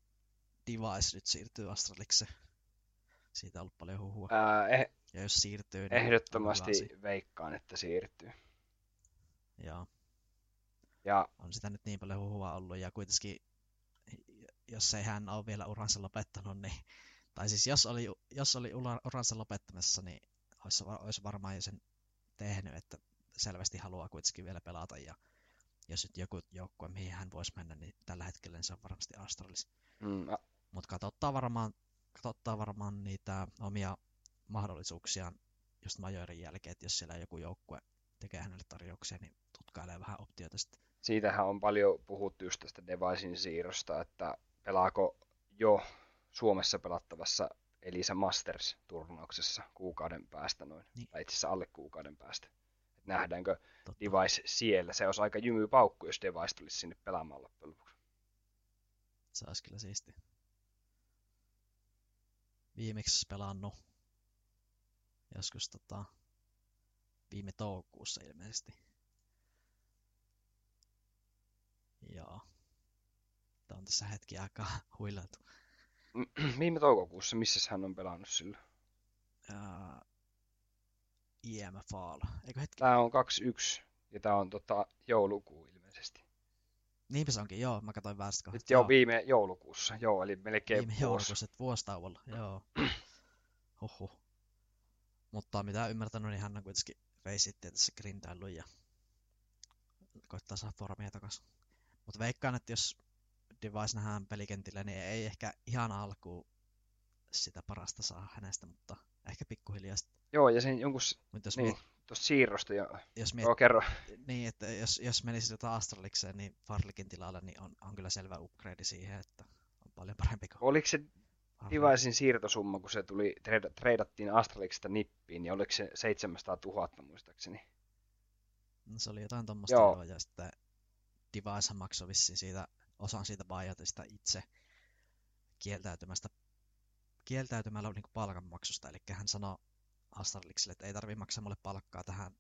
[SPEAKER 2] device nyt siirtyy Astraliksi? Siitä on ollut paljon huhua.
[SPEAKER 1] Ää, eh,
[SPEAKER 2] ja jos siirtyy, niin
[SPEAKER 1] ehdottomasti veikkaan, että siirtyy.
[SPEAKER 2] Joo.
[SPEAKER 1] Ja...
[SPEAKER 2] On sitä nyt niin paljon huhua ollut, ja kuitenkin, jos ei hän ole vielä uransa lopettanut, niin, tai siis jos oli, jos oli uransa lopettamassa, niin olisi, olisi varmaan jo sen tehnyt, että selvästi haluaa kuitenkin vielä pelata ja jos nyt joku joukkue, mihin hän voisi mennä, niin tällä hetkellä niin se on varmasti Astralis. Mm. Mutta katsottaa varmaan, katsottaa varmaan niitä omia mahdollisuuksiaan just majorin jälkeen, että jos siellä joku joukkue tekee hänelle tarjouksia, niin tutkailee vähän optioita sitten.
[SPEAKER 1] Siitähän on paljon puhuttu just tästä Devicein siirrosta, että pelaako jo Suomessa pelattavassa Elisa Masters-turnauksessa kuukauden päästä noin, niin. tai itse asiassa alle kuukauden päästä nähdäänkö Totta. Device siellä. Se olisi aika jymy paukku, jos Device tulisi sinne pelaamaan loppujen lopuksi.
[SPEAKER 2] Se olisi kyllä siisti. Viimeksi pelannut joskus tota, viime toukokuussa ilmeisesti. Joo. Tämä on tässä hetki aikaa [LAUGHS] huilattu. [CLEARS THROAT]
[SPEAKER 1] Viime toukokuussa, missä hän on pelannut sillä?
[SPEAKER 2] IM Fall. Eikö hetki?
[SPEAKER 1] Tää on 21 ja tää on tota, joulukuu ilmeisesti.
[SPEAKER 2] Niinpä se onkin, joo. Mä katsoin väärästä
[SPEAKER 1] Nyt joo, viime joulukuussa, joo, eli melkein
[SPEAKER 2] Viime vuosi. joulukuussa, että vuostauolla, joo. [CLEARS THROAT] Huhhuh. Mutta mitä ymmärtänyt, niin hän on kuitenkin reisittiä tässä grindaillut ja koittaa saada formia takaisin. Mutta veikkaan, että jos Device nähdään pelikentillä, niin ei ehkä ihan alkuun sitä parasta saa hänestä, mutta ehkä pikkuhiljaa sitten.
[SPEAKER 1] Joo, ja sen jonkun, Mut jos niin, miet... tuosta siirrosta jo. Jos miet... Joo, kerro.
[SPEAKER 2] Niin, että jos, jos menisi tota Astralikseen, niin Farlikin tilalle, niin on, on kyllä selvä upgrade siihen, että on paljon parempi kuin...
[SPEAKER 1] Oliko se Devicein siirtosumma, kun se tuli, treidattiin Astralixista nippiin, niin oliko se 700 000 muistaakseni?
[SPEAKER 2] No, se oli jotain tuommoista joo. ja sitten Device maksoi vissiin siitä, osan siitä buyoutista itse kieltäytymästä kieltäytymällä niin palkanmaksusta, eli hän sanoi Astralikselle, että ei tarvi maksaa mulle palkkaa tähän,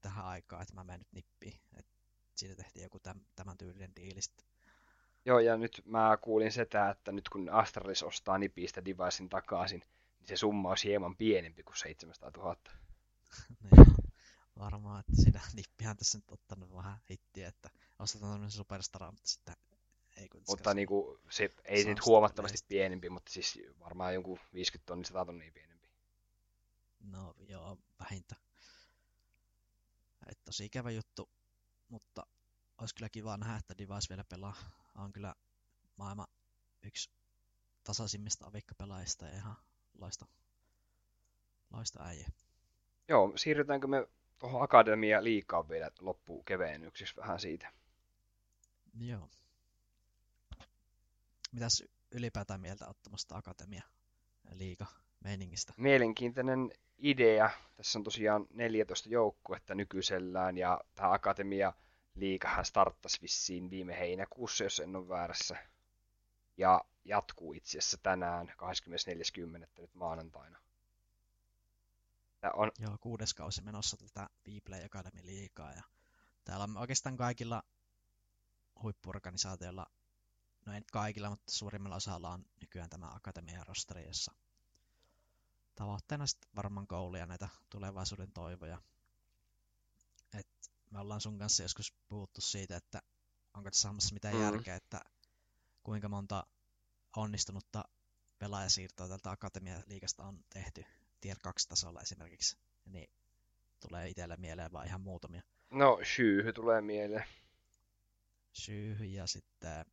[SPEAKER 2] tähän aikaan, että mä menen nyt nippiin. Et siitä tehtiin joku täm, tämän tyylinen diili sitten.
[SPEAKER 1] Joo, ja nyt mä kuulin sitä, että nyt kun Astralis ostaa nipistä devicein takaisin, niin se summa olisi hieman pienempi kuin 700 000. [LAUGHS]
[SPEAKER 2] niin, varmaan, että siinä nippihän tässä nyt ottanut vähän hittiä, että ostetaan tämmöisen superstara, mutta sitten
[SPEAKER 1] ei Mutta niin kuin, se ei nyt huomattavasti leistä. pienempi, mutta siis varmaan jonkun 50 tonnia, 100 tonnia pienempi.
[SPEAKER 2] No joo, vähintä. Et tosi ikävä juttu, mutta olisi kyllä kiva nähdä, että Device vielä pelaa. On kyllä maailman yksi tasaisimmista avikkapelaajista ja ihan loista, loista äijä.
[SPEAKER 1] Joo, siirrytäänkö me tuohon Akademia liikaa vielä loppuun kevennyksissä vähän siitä?
[SPEAKER 2] Joo. Mitäs ylipäätään mieltä ottamasta Akatemia liiga meiningistä?
[SPEAKER 1] Mielenkiintoinen idea. Tässä on tosiaan 14 joukkuetta nykyisellään ja tämä Akatemia liikahan starttasi vissiin viime heinäkuussa, jos en ole väärässä. Ja jatkuu itse asiassa tänään 24.10. nyt maanantaina.
[SPEAKER 2] Tämä on... Joo, kuudes kausi menossa tätä Vplay Academy liikaa ja täällä on oikeastaan kaikilla huippuorganisaatioilla no ei nyt kaikilla, mutta suurimmalla osalla on nykyään tämä akatemian rosteri, jossa tavoitteena sitten varmaan koulia näitä tulevaisuuden toivoja. Et me ollaan sun kanssa joskus puhuttu siitä, että onko tässä saamassa mitään mm. järkeä, että kuinka monta onnistunutta pelaajasiirtoa tältä Akatemia-liigasta on tehty Tier 2-tasolla esimerkiksi, niin tulee itselle mieleen vaan ihan muutamia.
[SPEAKER 1] No, Syyhy tulee mieleen.
[SPEAKER 2] Syyhy ja sitten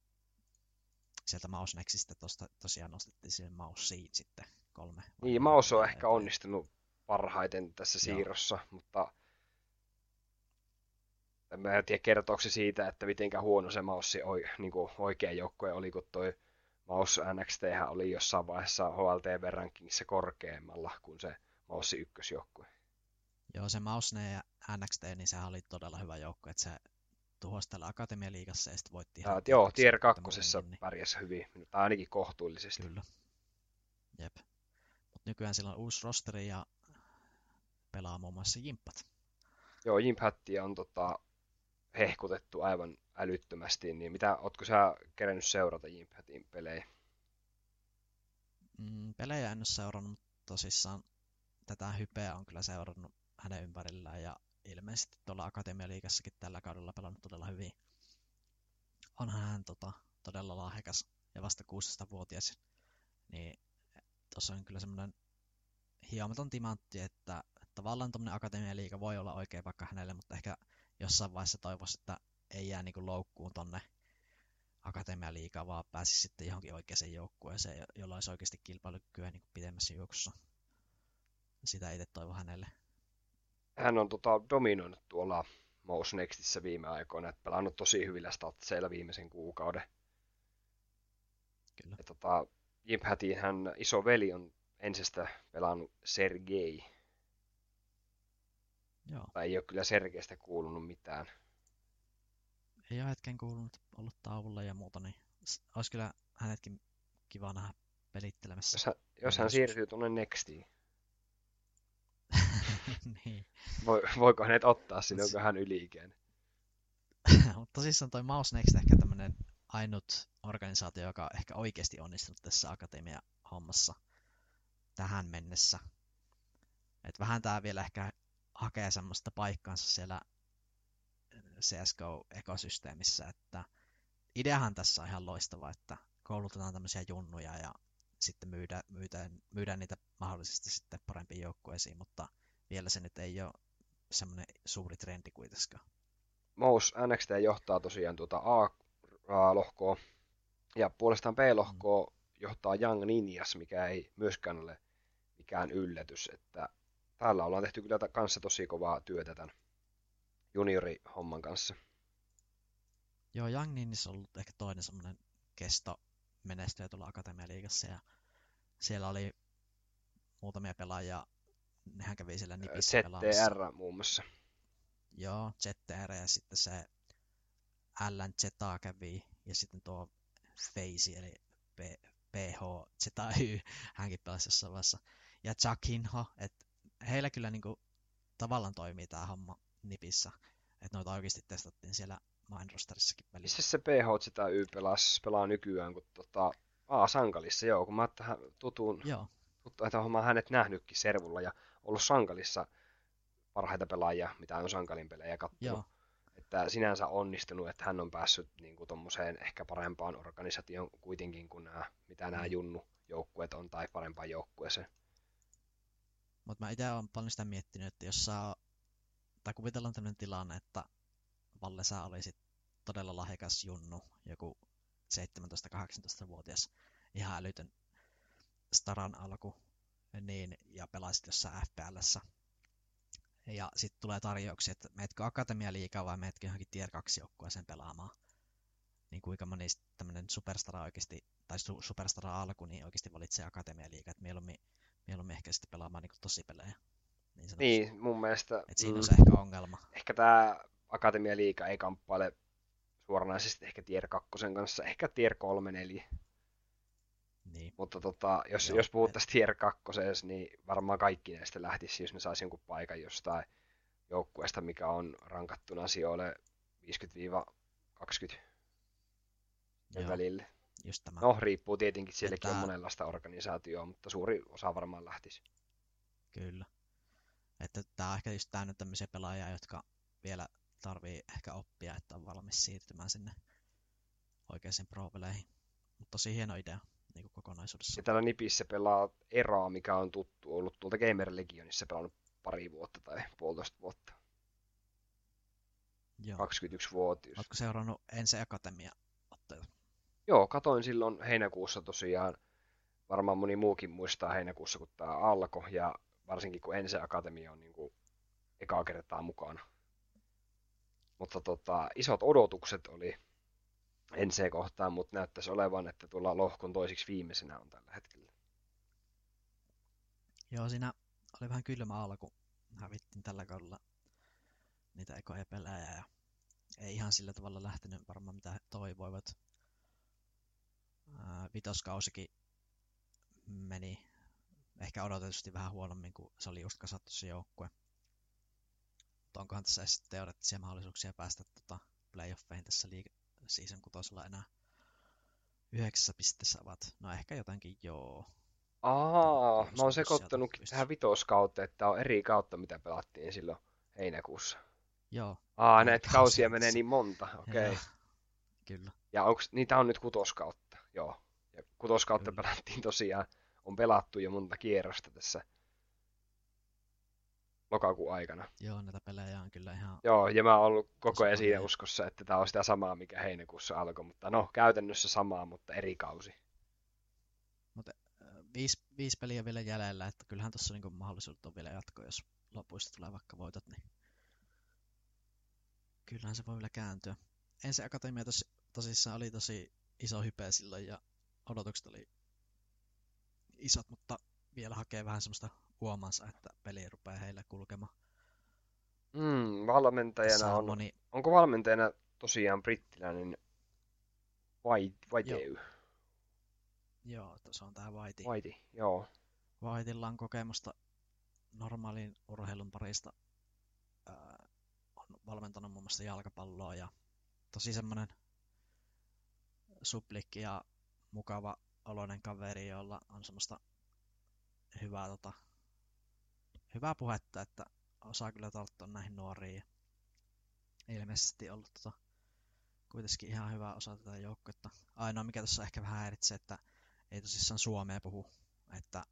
[SPEAKER 2] sieltä Mouse Nextistä tosta, tosiaan nostettiin Mouse Seed sitten kolme.
[SPEAKER 1] Niin, Mouse on ehkä onnistunut parhaiten tässä siirrossa, Joo. mutta en mä tiedä kertooko se siitä, että mitenkä huono se Mouse niin kuin oikea joukkue oli, kun toi Mouse NXT oli jossain vaiheessa HLTV-rankingissa korkeammalla kuin se Mouse ykkösjoukkue.
[SPEAKER 2] Joo, se Mouse ja NXT, niin sehän oli todella hyvä joukkue, että se tuhosi täällä Akatemialiigassa ja sitten voitti
[SPEAKER 1] ihan... joo, Tier 2 niin... pärjäsi hyvin, tai ainakin kohtuullisesti.
[SPEAKER 2] Kyllä. Jep. Mutta nykyään sillä on uusi rosteri ja pelaa muun muassa Jimpat.
[SPEAKER 1] Joo, Jimphattia on tota, hehkutettu aivan älyttömästi, niin mitä, ootko sä kerennyt seurata Jimphatin pelejä?
[SPEAKER 2] Mm, pelejä en ole seurannut, mutta tosissaan tätä hypeä on kyllä seurannut hänen ympärillään ja ilmeisesti tuolla Akatemialiikassakin tällä kaudella pelannut todella hyvin. Onhan hän tota, todella lahjakas ja vasta 16-vuotias. Niin tuossa on kyllä semmoinen hiomaton timantti, että tavallaan tuommoinen akatemialiiga voi olla oikein vaikka hänelle, mutta ehkä jossain vaiheessa toivoisi, että ei jää niin loukkuun tonne akatemialiigaan, vaan pääsisi sitten johonkin oikeaan joukkueeseen, jolla olisi oikeasti kilpailukykyä niin pidemmässä juoksussa. Sitä itse toivon hänelle
[SPEAKER 1] hän on tota, dominoinut tuolla Mouse Nextissä viime aikoina, että pelannut tosi hyvillä statseilla viimeisen kuukauden. Kyllä. Ja, tota, Jim Hattin hän iso veli on ensistä pelannut Sergei.
[SPEAKER 2] Joo.
[SPEAKER 1] Tai ei ole kyllä Sergeistä kuulunut mitään.
[SPEAKER 2] Ei ole hetken kuulunut, ollut tauolla ja muuta, niin olisi kyllä hänetkin kiva nähdä pelittelemässä.
[SPEAKER 1] Jos hän, jos hän siirtyy tuonne Nextiin. [LAUGHS]
[SPEAKER 2] niin.
[SPEAKER 1] Voi, voiko hänet ottaa sinne, onko hän yliikäinen? [LAUGHS]
[SPEAKER 2] Mutta tosissaan toi Mouse Next ehkä tämmönen ainut organisaatio, joka on ehkä oikeasti onnistunut tässä akatemia-hommassa tähän mennessä. Et vähän tää vielä ehkä hakee semmoista paikkaansa siellä CSGO-ekosysteemissä, että ideahan tässä on ihan loistava, että koulutetaan tämmöisiä junnuja ja sitten myydään, myydään, myydään niitä mahdollisesti sitten parempiin joukkueisiin, mutta vielä se nyt ei ole semmoinen suuri trendi kuitenkaan.
[SPEAKER 1] Mous NXT johtaa tosiaan tuota A-lohkoa ja puolestaan B-lohkoa mm. johtaa Young Ninjas, mikä ei myöskään ole mikään yllätys, että täällä ollaan tehty kyllä kanssa tosi kovaa työtä tämän juniorihomman kanssa.
[SPEAKER 2] Joo, Young Ninjas on ollut ehkä toinen semmoinen kesto menestyjä tuolla Akatemialiigassa ja siellä oli muutamia pelaajia nehän kävi siellä nipissä
[SPEAKER 1] ZTR muun muassa.
[SPEAKER 2] Joo, ZTR ja sitten se LN Zeta kävi ja sitten tuo Face eli PH ZY, [LAUGHS] hänkin pelasi jossain vaiheessa. Ja Jakinho, että heillä kyllä niinku tavallaan toimii tämä homma nipissä. Että noita oikeasti testattiin siellä Mindrosterissakin välissä.
[SPEAKER 1] Missä se PH sitä Y pelas, pelaa nykyään, kun tota, Aa, Sankalissa, joo, kun mä tähän tutun, joo. tutun että mä hänet nähnytkin Servulla ja ollut Sankalissa parhaita pelaajia, mitä on Sankalin pelejä kattonut. Joo. Että sinänsä onnistunut, että hän on päässyt niin kuin ehkä parempaan organisaation kuitenkin kuin nämä, mitä nämä mm. junnu joukkueet on, tai parempaan joukkueeseen.
[SPEAKER 2] Mutta mä itse olen paljon sitä miettinyt, että jos saa, tai kuvitellaan tämmöinen tilanne, että Valle sä olisit todella lahjakas junnu, joku 17-18-vuotias, ihan älytön staran alku, niin, ja pelaisit jossain FPLssä. Ja sitten tulee tarjouksia, että meetkö Akatemia liikaa vai meetkö johonkin Tier 2 joukkueeseen pelaamaan. Niin kuinka moni tämmöinen superstara oikeasti, tai su- superstara alku, niin oikeasti valitsee Akatemia liikaa, että mieluummin, mieluummin ehkä sitten pelaamaan niin tosi pelejä.
[SPEAKER 1] Niin, niin mun mielestä.
[SPEAKER 2] Et siinä mm, on se ehkä ongelma.
[SPEAKER 1] Ehkä tämä Akatemia liiga ei kamppaile suoranaisesti ehkä tier 2 kanssa, ehkä tier 3, 4. Niin. Mutta tota, jos, Joo, jos puhuttaisiin tier 2, niin varmaan kaikki näistä lähtisi, jos ne saisi jonkun paikan jostain joukkueesta, mikä on rankattuna sijoille 50-20 välille.
[SPEAKER 2] Just tämä.
[SPEAKER 1] No, riippuu tietenkin, sielläkin Että... on monenlaista organisaatioa, mutta suuri osa varmaan lähtisi.
[SPEAKER 2] Kyllä. Että tämä on ehkä just täynnä tämmöisiä pelaajia, jotka vielä tarvii ehkä oppia, että on valmis siirtymään sinne oikeisiin pro-peleihin. Mutta tosi hieno idea niin kuin kokonaisuudessa.
[SPEAKER 1] Ja täällä Nipissä pelaa Eraa, mikä on tuttu ollut tuolta Gamer Legionissa pelannut pari vuotta tai puolitoista vuotta. Joo. 21-vuotias.
[SPEAKER 2] Oletko seurannut Ense Akatemia otteita?
[SPEAKER 1] Joo, katoin silloin heinäkuussa tosiaan. Varmaan moni muukin muistaa heinäkuussa, kun tämä alkoi. Ja varsinkin kun Ense Akatemia on niin kuin ekaa kertaa mukana. Mutta tota, isot odotukset oli NC-kohtaan, mutta näyttäisi olevan, että tuolla lohkon toisiksi viimeisenä on tällä hetkellä.
[SPEAKER 2] Joo, siinä oli vähän kylmä alku. Hävittiin tällä kaudella niitä ekoja pelejä ja ei ihan sillä tavalla lähtenyt varmaan mitä he toivoivat. vitoskausikin meni ehkä odotetusti vähän huonommin, kun se oli just kasattu se joukkue. Mutta onkohan tässä teoreettisia mahdollisuuksia päästä tota playoffeihin tässä liiga season kutosella enää yhdeksässä pisteessä ovat. No ehkä jotenkin joo.
[SPEAKER 1] Aa, mä oon sekoittanut tähän vitoskauteen, että on eri kautta, mitä pelattiin silloin heinäkuussa.
[SPEAKER 2] Joo.
[SPEAKER 1] Aa, näitä kausia menee niin monta, okei. Okay.
[SPEAKER 2] Kyllä.
[SPEAKER 1] Ja onks, niitä on nyt kutoskautta, joo. Ja kutoskautta Kyllä. pelattiin tosiaan, on pelattu jo monta kierrosta tässä lokakuun aikana.
[SPEAKER 2] Joo, näitä pelejä on kyllä ihan...
[SPEAKER 1] Joo, ja mä oon ollut koko ajan siinä uskossa, että tämä on sitä samaa, mikä heinäkuussa alkoi, mutta no, käytännössä samaa, mutta eri kausi.
[SPEAKER 2] Mutta viisi, viisi peliä vielä jäljellä, että kyllähän tuossa niinku mahdollisuudet on vielä jatkoa, jos lopuista tulee vaikka voitot, niin kyllähän se voi vielä kääntyä. Ensi akatemia tos, tosissaan oli tosi iso hype silloin ja odotukset oli isot, mutta vielä hakee vähän semmoista huomansa, että peli rupeaa heille kulkemaan.
[SPEAKER 1] Mm, valmentajana on, moni... onko valmentajana tosiaan brittiläinen White,
[SPEAKER 2] Joo. Joo, se on tää White.
[SPEAKER 1] White, joo.
[SPEAKER 2] Whiteilla on kokemusta normaalin urheilun parista. Äh, on valmentanut muun muassa jalkapalloa ja tosi semmonen suplikki ja mukava oloinen kaveri, jolla on semmoista hyvää tota, hyvää puhetta, että osaa kyllä tarttua näihin nuoriin. ilmeisesti ollut tota, kuitenkin ihan hyvä osa tätä joukkuetta. Ainoa mikä tässä ehkä vähän häiritsee, että ei tosissaan suomea puhu. Että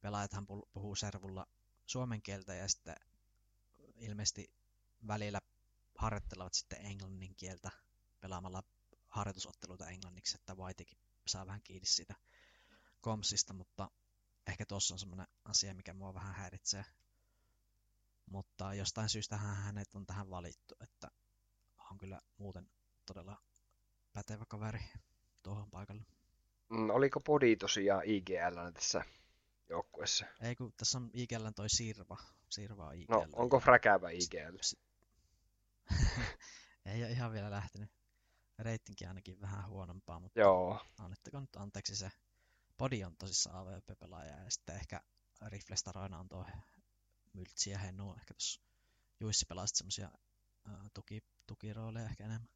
[SPEAKER 2] pelaajathan puhuu servulla suomen kieltä ja sitten ilmeisesti välillä harjoittelevat sitten englannin kieltä pelaamalla harjoitusotteluita englanniksi, että Whitekin saa vähän kiinni siitä komsista, mutta ehkä tuossa on semmoinen asia, mikä mua vähän häiritsee. Mutta jostain syystä hänet on tähän valittu, että on kyllä muuten todella pätevä kaveri tuohon paikalle.
[SPEAKER 1] Mm, oliko Podi tosiaan IGL tässä joukkueessa?
[SPEAKER 2] Ei kun tässä on IGL toi Sirva. Sirva on IGL.
[SPEAKER 1] No, onko Fräkäävä IGL? [LAUGHS]
[SPEAKER 2] Ei ole ihan vielä lähtenyt. Reitinkin ainakin vähän huonompaa, mutta
[SPEAKER 1] Joo.
[SPEAKER 2] annettako nyt anteeksi se Podi on tosissaan AVP-pelaaja ja sitten ehkä Riflestaroina on tuo Myltsi ja Hennu. Ehkä tuossa Juissi pelasit semmosia tuki, tukirooleja ehkä enemmän.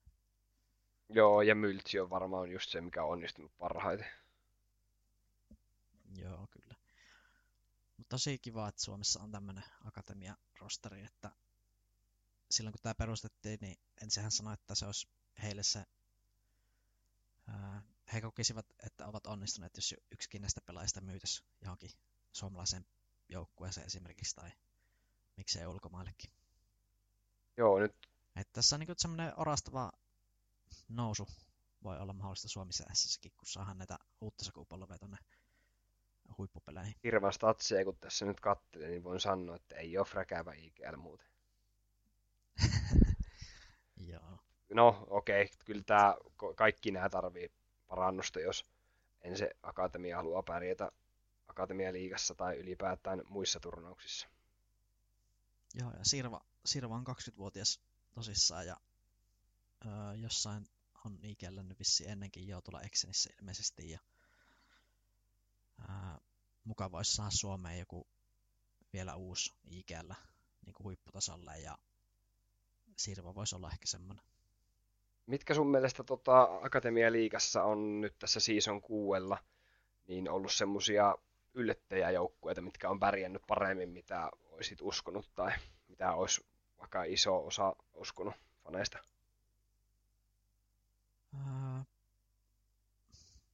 [SPEAKER 1] Joo, ja Myltsi on varmaan just se, mikä on onnistunut parhaiten.
[SPEAKER 2] Joo, kyllä. Mutta tosi kiva, että Suomessa on tämmöinen akatemia-rosteri, että silloin kun tämä perustettiin, niin ensinhän sanoi, että se olisi heille se, ää, he kokisivat, että ovat onnistuneet, jos yksikin näistä pelaajista myytäisi johonkin suomalaiseen joukkueeseen esimerkiksi, tai miksei ulkomaillekin.
[SPEAKER 1] Joo, nyt...
[SPEAKER 2] Että tässä on niin semmoinen orastava nousu voi olla mahdollista Suomessa kun saadaan näitä uutta sukupolvea tuonne huippupeleihin.
[SPEAKER 1] Hirveän statsia, kun tässä nyt katselee, niin voin sanoa, että ei ole fräkäävä IGL muuten. [LAUGHS]
[SPEAKER 2] Joo.
[SPEAKER 1] No, okei, okay. kyllä tämä, kaikki nämä tarvii parannusta, jos en se akatemia haluaa pärjätä akatemialiigassa tai ylipäätään muissa turnauksissa.
[SPEAKER 2] Joo, ja Sirva, Sirva on 20-vuotias tosissaan, ja öö, jossain on Ikellä nyt vissi ennenkin jo tuolla Exenissä ilmeisesti, ja öö, mukava olisi saada Suomeen joku vielä uusi Ikellä niin kuin huipputasolle, ja Sirva voisi olla ehkä semmoinen.
[SPEAKER 1] Mitkä sun mielestä tota, Akatemia Liigassa on nyt tässä season kuuella niin ollut semmosia yllättäjäjoukkueita, mitkä on pärjännyt paremmin, mitä olisit uskonut tai mitä olisi vaikka iso osa uskonut faneista?
[SPEAKER 2] Uh,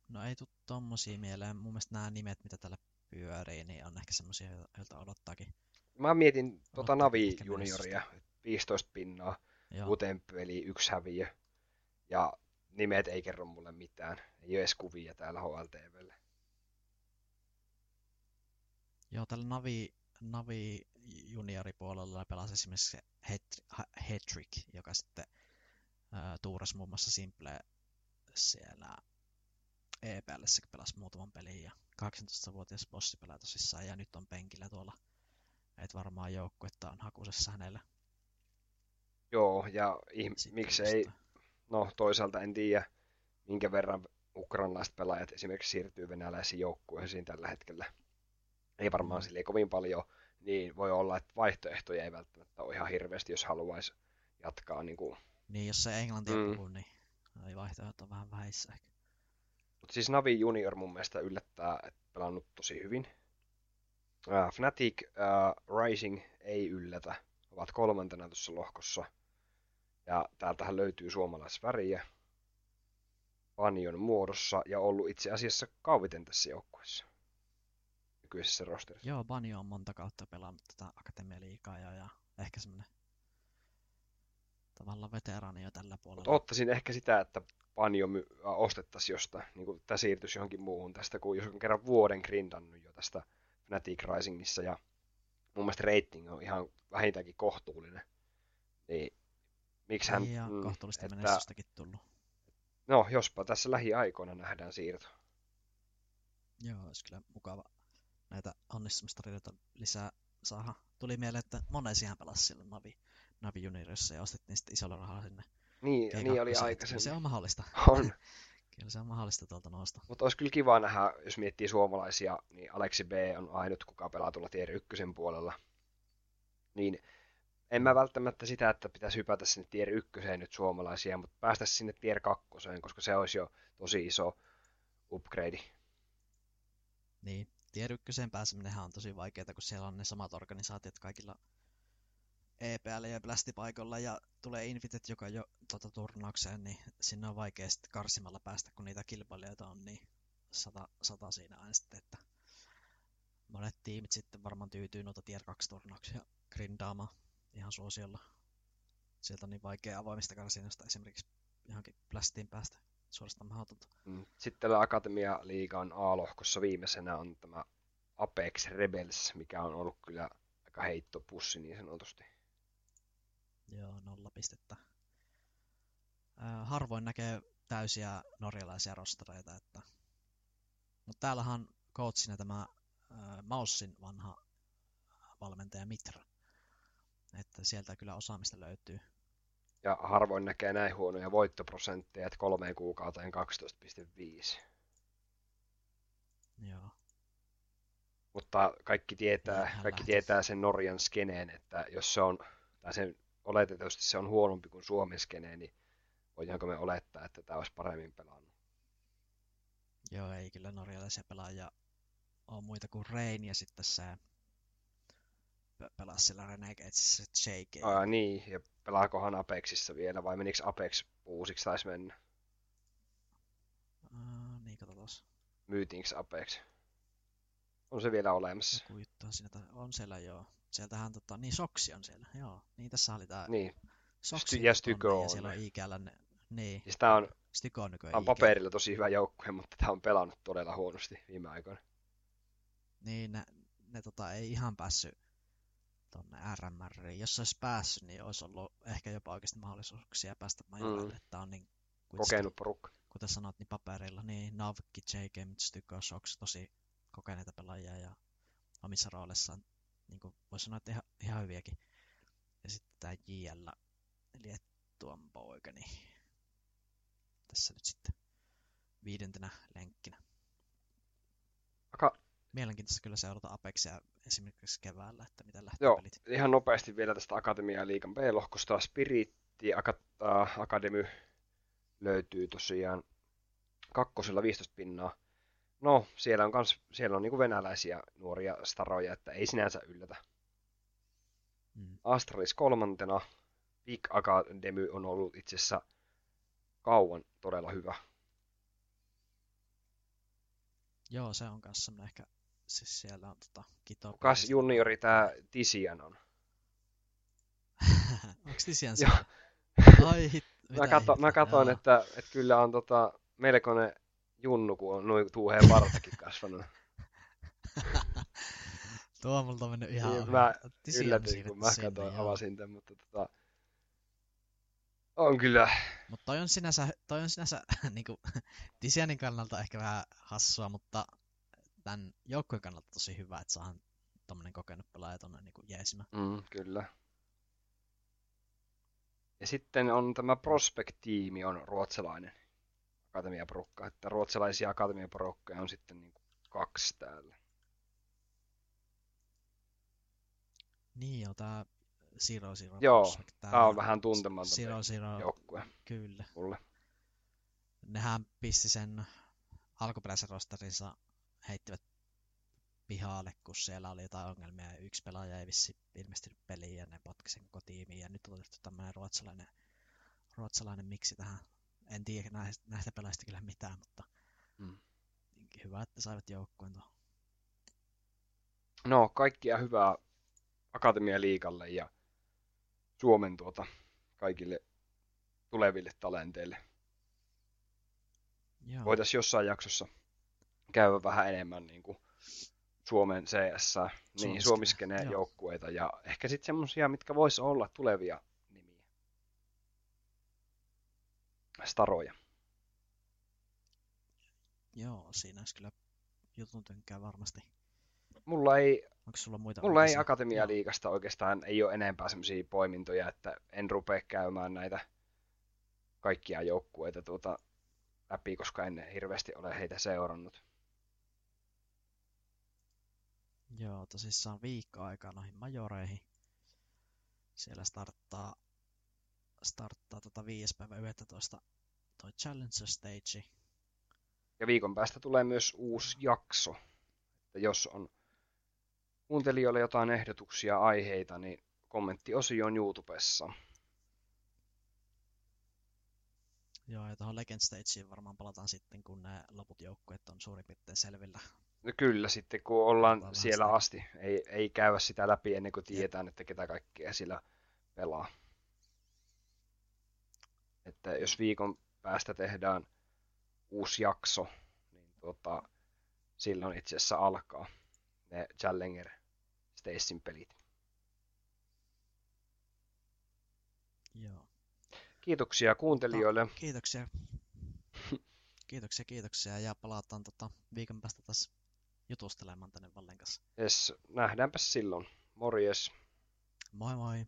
[SPEAKER 2] no ei tule tommosia mieleen. Mun mielestä nämä nimet, mitä täällä pyörii, niin on ehkä semmosia, joilta odottaakin.
[SPEAKER 1] Mä mietin tuota Navi junioria, 15 pinnaa, uuteen peli, yksi häviö. Ja nimet ei kerro mulle mitään. Ei ole edes kuvia täällä HLTVlle.
[SPEAKER 2] Joo, tällä Navi, Navi junioripuolella pelasi esimerkiksi Hetrick, joka sitten ää, tuurasi muun muassa Simple siellä EPL pelasi muutaman pelin ja 18-vuotias bossi pelaa tosissaan ja nyt on penkillä tuolla. Et varmaan joukkuetta on hakusessa hänellä.
[SPEAKER 1] Joo, ja ihm- miksei, no toisaalta en tiedä, minkä verran ukrainalaiset pelaajat esimerkiksi siirtyy venäläisiin joukkueisiin tällä hetkellä. Ei varmaan sille kovin paljon, niin voi olla, että vaihtoehtoja ei välttämättä ole ihan hirveästi, jos haluaisi jatkaa. Niin, kuin...
[SPEAKER 2] niin jos se englantia mm. puhuu, niin ei vaihtoehto on vähän vähissä ehkä.
[SPEAKER 1] Mutta siis Navi Junior mun mielestä yllättää, että pelannut tosi hyvin. Uh, Fnatic uh, Rising ei yllätä. Ovat kolmantena tuossa lohkossa. Ja täältähän löytyy suomalaisväriä Panion muodossa ja ollut itse asiassa kauviten tässä joukkueessa nykyisessä rosterissa.
[SPEAKER 2] Joo, Banjo on monta kautta pelannut tätä Akatemia-liikaa ja, ja ehkä semmoinen tavallaan veteraani jo tällä puolella. Mutta
[SPEAKER 1] ottaisin ehkä sitä, että Banjo my- ostettaisiin jostain, niin kuin tämä siirtyisi johonkin muuhun tästä, kun jos on kerran vuoden grindannut jo tästä Fnatic Risingissa ja mun mielestä rating on ihan vähintäänkin kohtuullinen, niin miksi hän...
[SPEAKER 2] Ja mm, kohtuullista että, menestystäkin tullut.
[SPEAKER 1] No, jospa tässä lähiaikoina nähdään siirto.
[SPEAKER 2] Joo, olisi kyllä mukava näitä onnistumistarinoita lisää saada. Tuli mieleen, että monesihan pelasi silloin Navi, Navi Juniorissa ja ostettiin sitten isolla rahalla sinne.
[SPEAKER 1] Niin, niin oli aikaisemmin.
[SPEAKER 2] se on mahdollista.
[SPEAKER 1] On. [LAUGHS]
[SPEAKER 2] kyllä se on mahdollista tuolta nousta.
[SPEAKER 1] Mutta olisi kyllä kiva nähdä, jos miettii suomalaisia, niin Aleksi B on ainut, kuka pelaa tuolla Tier 1 puolella. Niin en mä välttämättä sitä, että pitäisi hypätä sinne Tier 1 nyt suomalaisia, mutta päästä sinne Tier 2, koska se olisi jo tosi iso upgrade.
[SPEAKER 2] Niin, Tier 1 pääseminenhän on tosi vaikeaa, kun siellä on ne samat organisaatiot kaikilla EPL ja Blastipaikoilla ja tulee invitet joka jo tuota, turnaukseen, niin sinne on vaikea sitten karsimalla päästä, kun niitä kilpailijoita on niin sata, sata siinä aina sitten, että monet tiimit sitten varmaan tyytyy noita Tier 2 turnauksia grindaamaan ihan suosiolla. Sieltä on niin vaikea avoimista karsinnoista esimerkiksi johonkin Blastiin päästä suorastaan mahdotonta.
[SPEAKER 1] Mm. Sitten tällä Akatemia Liigan A-lohkossa viimeisenä on tämä Apex Rebels, mikä on ollut kyllä aika heittopussi niin sanotusti.
[SPEAKER 2] Joo, nolla pistettä. Äh, harvoin näkee täysiä norjalaisia rostereita, että... mutta täällähän coachina tämä äh, Maussin vanha valmentaja Mitra. Että sieltä kyllä osaamista löytyy
[SPEAKER 1] ja harvoin näkee näin huonoja voittoprosentteja, että kolmeen kuukauteen 12,5.
[SPEAKER 2] Joo.
[SPEAKER 1] Mut mutta kaikki tietää, kaikki tietää sen Norjan skeneen, että jos se on, tai sen oletetusti se on huonompi kuin Suomen skeneen, niin voidaanko me olettaa, että tämä olisi paremmin pelannut?
[SPEAKER 2] Joo, ei kyllä norjalaisia pelaajia ole muita kuin Rein ja sitten se pelasi sillä Renegadesissa Shake.
[SPEAKER 1] Aa, niin, ja pelaakohan Apexissa vielä, vai menikö Apex uusiksi taisi mennä?
[SPEAKER 2] Aa, niin, katsotaan.
[SPEAKER 1] Myytiinkö Apex? On se vielä olemassa?
[SPEAKER 2] Joku juttu on, siinä, on siellä joo. Sieltähän tota, niin Soksi on siellä, joo. Niin tässä oli tää
[SPEAKER 1] niin.
[SPEAKER 2] Soksi
[SPEAKER 1] ja Styko
[SPEAKER 2] on. Ja siellä on ne, niin.
[SPEAKER 1] Siis tää on,
[SPEAKER 2] Styko on,
[SPEAKER 1] on paperilla tosi hyvä joukkue, mutta tää on pelannut todella huonosti viime aikoina.
[SPEAKER 2] Niin, ne, ne tota, ei ihan päässyt tonne RMRiin. Jos se olisi päässyt, niin olisi ollut ehkä jopa oikeasti mahdollisuuksia päästä majoille. Mm. Että on niin
[SPEAKER 1] kokenut porukka.
[SPEAKER 2] Kuten sanot, niin paperilla, niin Navki, JK, Styko, Sox, tosi kokeneita pelaajia ja omissa roolissaan, niin kuin voisi sanoa, että ihan, ihan hyviäkin. Ja sitten tämä JL, eli tuon poika, niin tässä nyt sitten viidentenä lenkkinä.
[SPEAKER 1] Aka...
[SPEAKER 2] Mielenkiintoista kyllä seurata Apexia esimerkiksi keväällä, että miten lähtee
[SPEAKER 1] Joo,
[SPEAKER 2] pelit.
[SPEAKER 1] ihan nopeasti vielä tästä Akatemia liikan B-lohkosta. Spiritti Akademy löytyy tosiaan kakkosella 15 pinnaa. No, siellä on, kans, siellä on niinku venäläisiä nuoria staroja, että ei sinänsä yllätä. Mm. Astralis kolmantena. Big Academy on ollut itse asiassa kauan todella hyvä.
[SPEAKER 2] Joo, se on kanssa ehkä, siis siellä on tota,
[SPEAKER 1] kito. Kukas juniori tää Tisian on? [LAUGHS]
[SPEAKER 2] Onks Tisian siellä? Ai hit, [LAUGHS]
[SPEAKER 1] mä, kato, mä katoin, että, että, kyllä on tota, melkoinen junnu, kun on noin tuuheen vartakin kasvanut. [LAUGHS]
[SPEAKER 2] Tuo on multa mennyt ihan
[SPEAKER 1] niin, Mä yllätyin, kun mä katsoin, avasin tämän, mutta tota, on kyllä.
[SPEAKER 2] Mutta toi on sinänsä, toi on sinänsä niinku, Tisianin kannalta ehkä vähän hassua, mutta tämän joukkueen kannalta tosi hyvä, että saahan tommonen kokenut pelaaja tonne niinku jeesimä.
[SPEAKER 1] Mm, kyllä. Ja sitten on tämä Prospect-tiimi on ruotsalainen akatemiaporukka, että ruotsalaisia akatemiaporukkoja on sitten niin kuin kaksi täällä.
[SPEAKER 2] Niin joo, tää Zero Zero.
[SPEAKER 1] Joo, tää, tää on vähän tuntematon
[SPEAKER 2] Zero Zero
[SPEAKER 1] joukkue.
[SPEAKER 2] Kyllä.
[SPEAKER 1] Mulle.
[SPEAKER 2] Nehän pisti sen alkuperäisen rosterinsa, heittivät pihalle, kun siellä oli jotain ongelmia ja yksi pelaaja ei vissi ilmestynyt peliin ja ne potki sen kotiimiin ja nyt on tehty tämmöinen ruotsalainen, ruotsalainen miksi tähän en tiedä näistä, näistä pelaajista kyllä mitään, mutta mm. hyvä, että saivat joukkueen tuohon.
[SPEAKER 1] No, kaikkia hyvää Akatemia Liikalle ja Suomen tuota kaikille tuleville talenteille. Joo. Voitaisiin jossain jaksossa käydä vähän enemmän niin kuin Suomen CS, niin Suomiskeneen joukkueita ja ehkä sitten semmoisia, mitkä vois olla tulevia staroja.
[SPEAKER 2] Joo, siinä olisi kyllä jutun tynkää varmasti.
[SPEAKER 1] Mulla ei,
[SPEAKER 2] Onko sulla muita
[SPEAKER 1] mulla ei Akatemia-liigasta oikeastaan ei ole enempää semmoisia poimintoja, että en rupea käymään näitä kaikkia joukkueita tuota läpi, koska en hirveästi ole heitä seurannut.
[SPEAKER 2] Joo, tosissaan viikko aikaa noihin majoreihin. Siellä starttaa starttaa tota 5. päivä 11 toi Challenger Stage.
[SPEAKER 1] Ja viikon päästä tulee myös uusi jakso. Että jos on kuuntelijoille jotain ehdotuksia, aiheita, niin kommenttiosio on YouTubessa.
[SPEAKER 2] Joo, ja tuohon Legend Stageen varmaan palataan sitten, kun ne loput joukkueet on suurin piirtein selvillä.
[SPEAKER 1] No kyllä, sitten kun ollaan Palataan siellä sitä. asti. Ei, ei käydä sitä läpi ennen kuin tietää, että ketä kaikkea sillä pelaa että jos viikon päästä tehdään uusi jakso, niin tuota, silloin itse asiassa alkaa ne Challenger Stacyn pelit.
[SPEAKER 2] Joo.
[SPEAKER 1] Kiitoksia kuuntelijoille.
[SPEAKER 2] No, kiitoksia. kiitoksia, kiitoksia. Ja palataan tota viikon päästä taas jutustelemaan tänne Vallen kanssa.
[SPEAKER 1] Yes, nähdäänpä silloin. Morjes.
[SPEAKER 2] Moi moi.